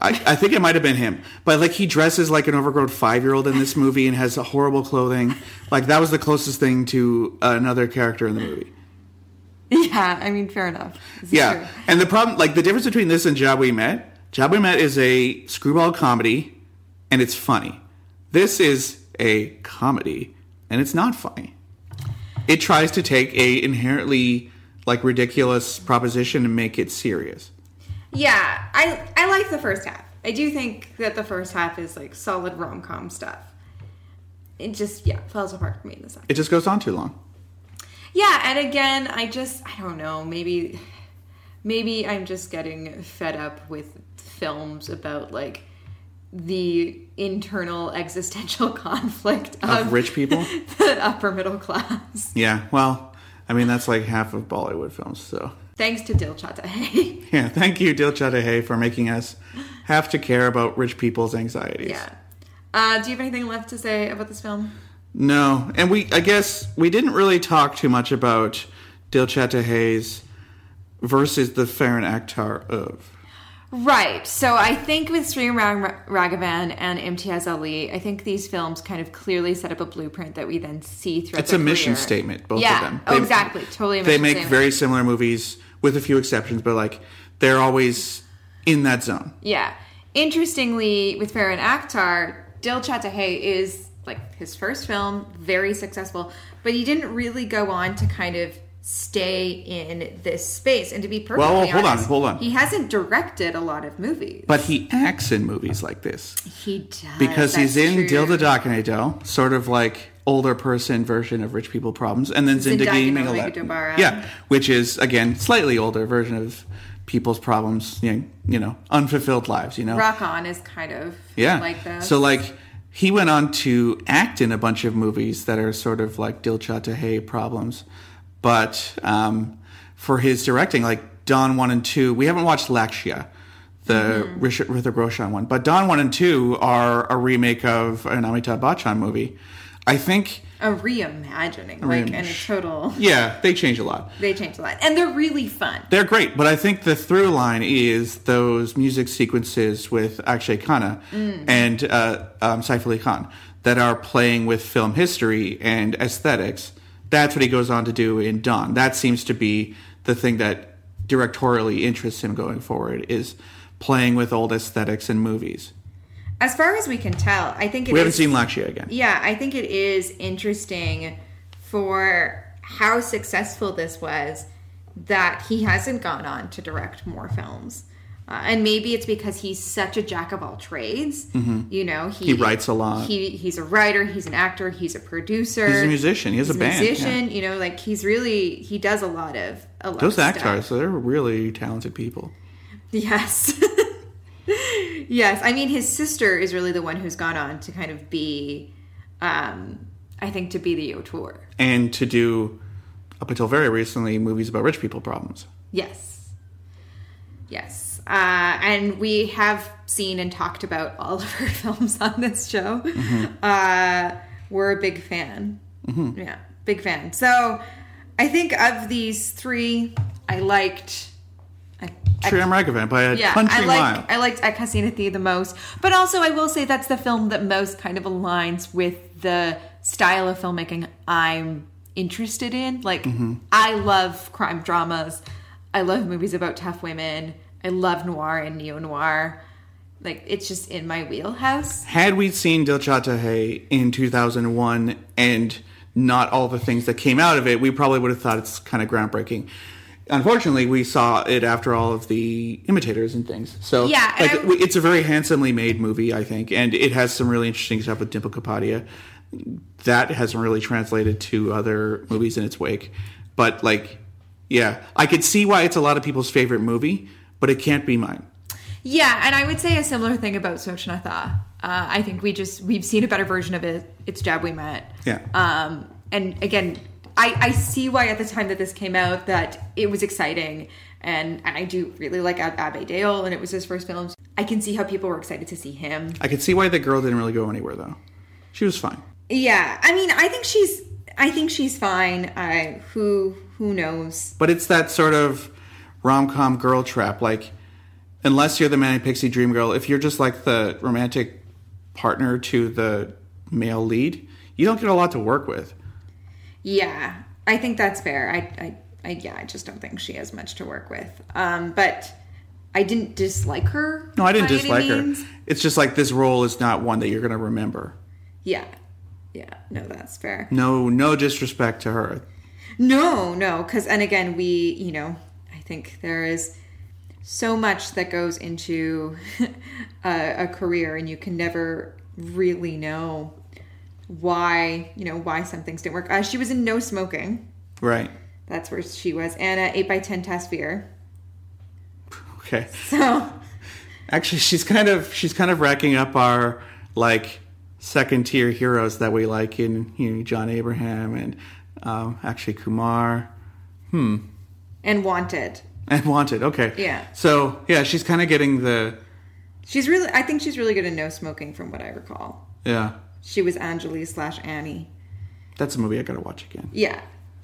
I, I think it might have been him, but like he dresses like an overgrown five year old in this movie and has horrible clothing. Like that was the closest thing to another character in the movie. (laughs) Yeah, I mean, fair enough. This Yeah, and the problem, like the difference between this and Jab We Met, Jab We Met is a screwball comedy, and it's funny. This is a comedy, and it's not funny. It tries to take a inherently like ridiculous proposition and make it serious. Yeah, I I like the first half. I do think that the first half is like solid rom com stuff. It just yeah falls apart for me in the second. It just goes on too long. Yeah, and again, I just I don't know. Maybe maybe I'm just getting fed up with films about like the internal existential (laughs) conflict of, Of rich people? (laughs) the upper middle class. Yeah, well, I mean that's like half of Bollywood films. So Thanks to Dil Chahta. Hey. (laughs) yeah, thank you, Dil Chahta Hai, for making us have to care about rich people's anxieties. yeah. Uh, do you have anything left to say about this film? No, and we I guess we didn't really talk too much about Dil Hayes versus the Farhan Akhtar of. Right. So I think with Sri Rag- Raghavan and Imtiaz Ali, I think these films kind of clearly set up a blueprint that we then see throughout. It's a mission statement, both yeah. of them. Oh, exactly. Totally. A They make statement. very similar movies with a few exceptions, but like they're always in that zone. Yeah. Interestingly, with Farhan Akhtar, Dil Chahta Hai is like his first film, very successful, but he didn't really go on to kind of stay in this space. And to be perfectly Well, hold on, hold on. he hasn't directed a lot of movies. But he acts in movies like this he does because he's in true. Dil Dhadakne Do, sort of like older person version of Rich People Problems, and then Zindagi Zindagi Na Milegi. Dobara. Yeah, which is again slightly older version of People's Problems. You know, you know unfulfilled lives. You know, Rock On is kind of yeah. like this. So like he went on to act in a bunch of movies that are sort of like Dil Chahta Hai problems, but um, for his directing, like Don one and two, we haven't watched Lakshya, the Mm-hmm. Richard Hrithik Roshan one, but Don one and two are a remake of an Amitabh Bachchan movie. I think, a reimagining, like and a total. (laughs) yeah, they change a lot. They change a lot, and they're really fun. They're great, but I think the through line is those music sequences with Akshay Khanna and uh, um, Saif Ali Khan that are playing with film history and aesthetics. That's what he goes on to do in Don. That seems to be the thing that directorially interests him going forward is playing with old aesthetics in movies. As far as we can tell, I think it We haven't is- seen Lakshya again. Yeah, I think it is interesting for how successful this was that he hasn't gone on to direct more films. Uh, and maybe it's because he's such a jack of all trades. You know, he, Mm-hmm. He writes a lot. He he's a writer. He's an actor. He's a producer. He's a musician. He has he's a band, Musician. You know, like he's really he does a lot of a lot. Those of actors, they're really talented people. Yes. (laughs) yes. I mean, his sister is really the one who's gone on to kind of be, um, I think, to be the auteur. And to do, up until very recently, movies about rich people problems. Yes. Yes. Uh, and we have seen and talked about all of her (laughs) films on this show. Uh, we're a big fan. Yeah, big fan. So I think of these three, I liked. I, I Sriram Raghavan by a yeah, country I liked mile. I liked Ek Hasina Thi the most, but also I will say that's the film that most kind of aligns with the style of filmmaking I'm interested in. Like Mm-hmm. I love crime dramas, I love movies about tough women, I love noir and neo noir. Like it's just in my wheelhouse. Had we seen Dil Chahta Hai in 2001 and not all the things that came out of it, we probably would have thought it's kind of groundbreaking. Unfortunately, we saw it after all of the imitators and things. So, Yeah, like, I- it's a very handsomely made movie, I think, and it has some really interesting stuff with Dimple Kapadia. That hasn't really translated to other movies in its wake, but like, yeah, I could see why it's a lot of people's favorite movie, but it can't be mine. Yeah, and I would say a similar thing about Socha Na Tha. Uh, I think we just we've seen a better version of it. It's Jab We Met. Yeah. Um, and again, I, I see why at the time that this came out that it was exciting, and and I do really like Ab- Abhay Deol, and it was his first film. I can see how people were excited to see him. I could see why the girl didn't really go anywhere though. She was fine. Yeah, I mean, I think she's I think she's fine. I who who knows? But it's that sort of rom com girl trap. Like, unless you're the Manic Pixie Dream Girl, if you're just like the romantic partner to the male lead, you don't get a lot to work with. Yeah, I think that's fair. I, I, I yeah, I just don't think she has much to work with. Um, but I didn't dislike her. No, I didn't dislike her. It's just like this role is not one that you're going to remember. Yeah, yeah, no, that's fair. No, no disrespect to her. No, no, because and again, we, you know, think there is so much that goes into (laughs) a, a career, and you can never really know why, you know, why some things didn't work. Uh, she was in No Smoking. Right. That's where she was, and uh, eight by ten Tasveer. Okay. So (laughs) Actually, she's kind of she's kind of racking up our like second tier heroes that we like in you know, John Abraham and um, Akshay Kumar. And wanted. And wanted, okay. Yeah. So yeah, she's kind of getting the She's really, I think she's really good in No Smoking, from what I recall. yeah. She was Angeli slash Annie. That's a movie I gotta watch again. Yeah,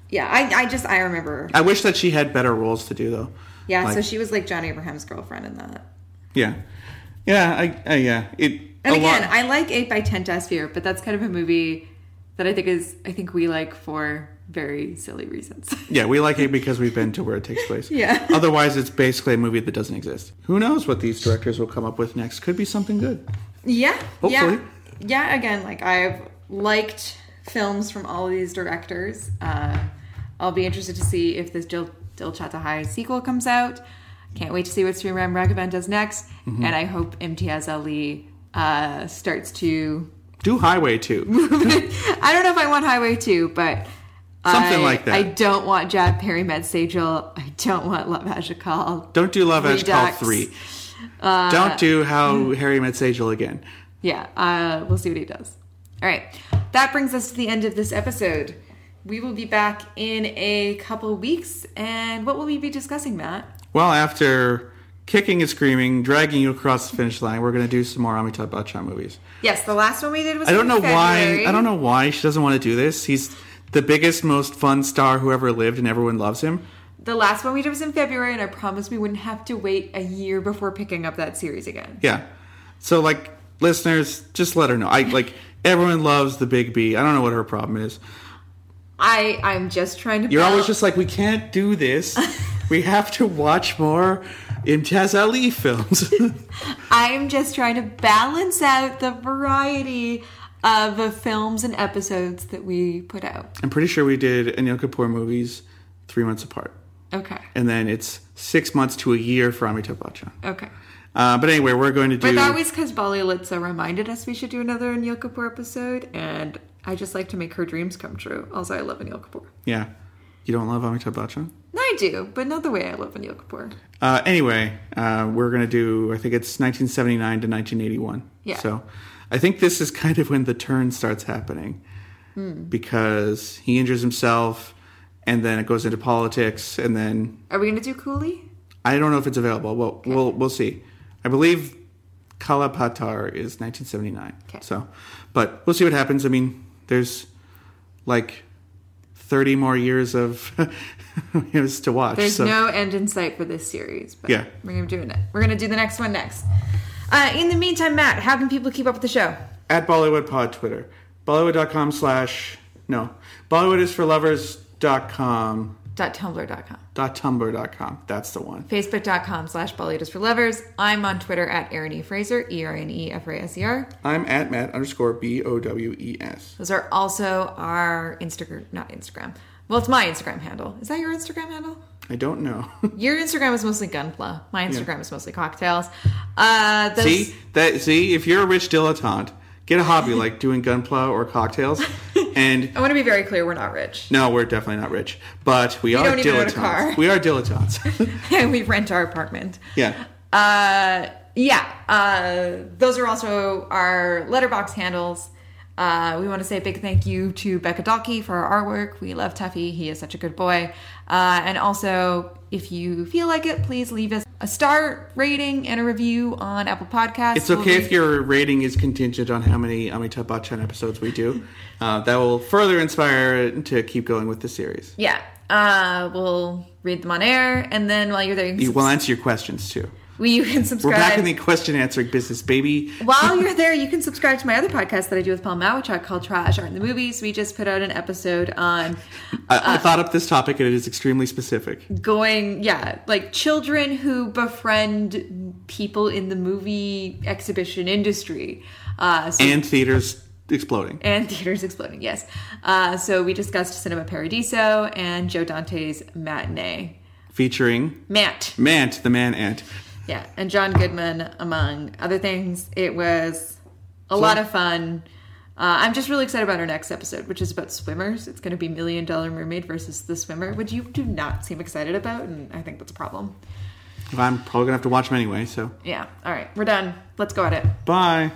yeah. I, I just, I remember. I wish that she had better roles to do though. Yeah, so she was like John Abraham's girlfriend in that. Yeah, yeah, I, I yeah. It And again, lot- I like Eight by Ten Tasveer, but that's kind of a movie that I think is, I think we like for very silly reasons. (laughs) yeah, we like it because we've been to where it takes place. Yeah. (laughs) Otherwise, it's basically a movie that doesn't exist. Who knows what these directors will come up with next? Could be something good. yeah, yeah, Hopefully. yeah. Again, like I've liked films from all of these directors. Uh, I'll be interested to see if this Dil, Dil Chahta Hai sequel comes out. Can't wait to see what Sriram Raghavan does next, Mm-hmm. and I hope Imtiaz Ali uh, starts to. Do Highway 2. (laughs) I don't know if I want Highway 2, but Something I- like that. I don't want Jab Harry Met Sejal. I don't want Love Aaj Kal. Don't do Love Call three. Uh, Don't do How Harry Met Sejal again. Yeah, uh, we'll see what he does. All right, that brings us to the end of this episode. We will be back in a couple weeks, and what will we be discussing, Matt? Well, after kicking and screaming, dragging you across the finish line, we're going to do some more Amitabh Bachchan movies. Yes, the last one we did was. I don't know why. I don't know why she doesn't want to do this. He's the biggest, most fun star who ever lived, and everyone loves him. The last one we did was in February, and I promised we wouldn't have to wait a year before picking up that series again. Yeah. So, like, listeners, just let her know. I like everyone loves the Big B. I don't know what her problem is. I I'm just trying to. You're always just like, we can't do this. (laughs) we have to watch more Imtiaz Ali films. (laughs) I'm just trying to balance out the variety of the films and episodes that we put out. I'm pretty sure we did Anil Kapoor movies three months apart. Okay. And then it's six months to a year for Amitabh Bachchan. Okay. Uh, but anyway, we're going to do. But that was because Bali Litsa reminded us we should do another Anil Kapoor episode, and I just like to make her dreams come true. Also, I love Anil Kapoor. yeah. You don't love Amitabh Bachchan? I do, but not the way I love Anil Kapoor. Uh, anyway, uh, we're going to do, I think it's 1979 to 1981. Yeah. So I think this is kind of when the turn starts happening Hmm. because he injures himself and then it goes into politics and then Are we going to do Coolie? I don't know if it's available. Well, we'll we'll see. I believe Kaala Patthar is 1979. Okay. So, but we'll see what happens. I mean, there's like 30 more years of (laughs) years to watch. There's so. no end in sight for this series. But Yeah. We're going to do it. We're going to do the next one next. Uh, in the meantime, Matt, how can people keep up with the show? at Bollywood Pod Twitter. Bollywood.com slash no. Bollywood is for lovers.com Dot tumblr.com. dot tumblr.com. That's the one. Facebook.com slash Bollywood is for lovers. I'm on Twitter at Erin E. Fraser, E R N E F R A S E R. I'm at Matt underscore B O W E S. Those are also our Instagram, not Instagram. Well, it's my Instagram handle. Is that your Instagram handle? I don't know. (laughs) Your Instagram is mostly Gunpla. My Instagram is mostly cocktails. Uh, those, see that see if you're a rich dilettante, get a hobby like (laughs) doing gunpla or cocktails. And I want to be very clear, we're not rich. no, we're definitely not rich, but we, are don't even own a dilettantes. We are dilettantes. (laughs) And we rent our apartment. yeah. Uh, yeah, uh, those are also our Letterboxd handles. Uh, we want to say a big thank you to Becca Dalkey for our artwork. We love Tuffy. He is such a good boy. Uh, and also, if you feel like it, please leave us a star rating and a review on Apple Podcasts. It's okay We'll if your rating is contingent on how many Amitabh Bachchan episodes we do. (laughs) Uh, that will further inspire to keep going with the series. Yeah. Uh, we'll read them on air. And then while you're there, you can, You will answer your questions too. We, you can subscribe. We're back in the question answering business, baby. While (laughs) you're there, you can subscribe to my other podcast that I do with Paul Mawachuk called Trash Art in the Movies. We just put out an episode on I, I thought up this topic and it is extremely specific. going, yeah, like children who befriend people in the movie exhibition industry. Uh, so, And theaters exploding. and theaters exploding, yes. Uh, so we discussed Cinema Paradiso and Joe Dante's Matinee. Featuring Matt. Mant, the man ant. Yeah, and John Goodman, among other things. It was a lot of fun. Uh, I'm just really excited about our next episode, which is about swimmers. It's going to be Million Dollar Mermaid versus The Swimmer, which you do not seem excited about, and I think that's a problem. I'm probably going to have to watch them anyway, so Yeah, all right, we're done. Let's go at it. bye.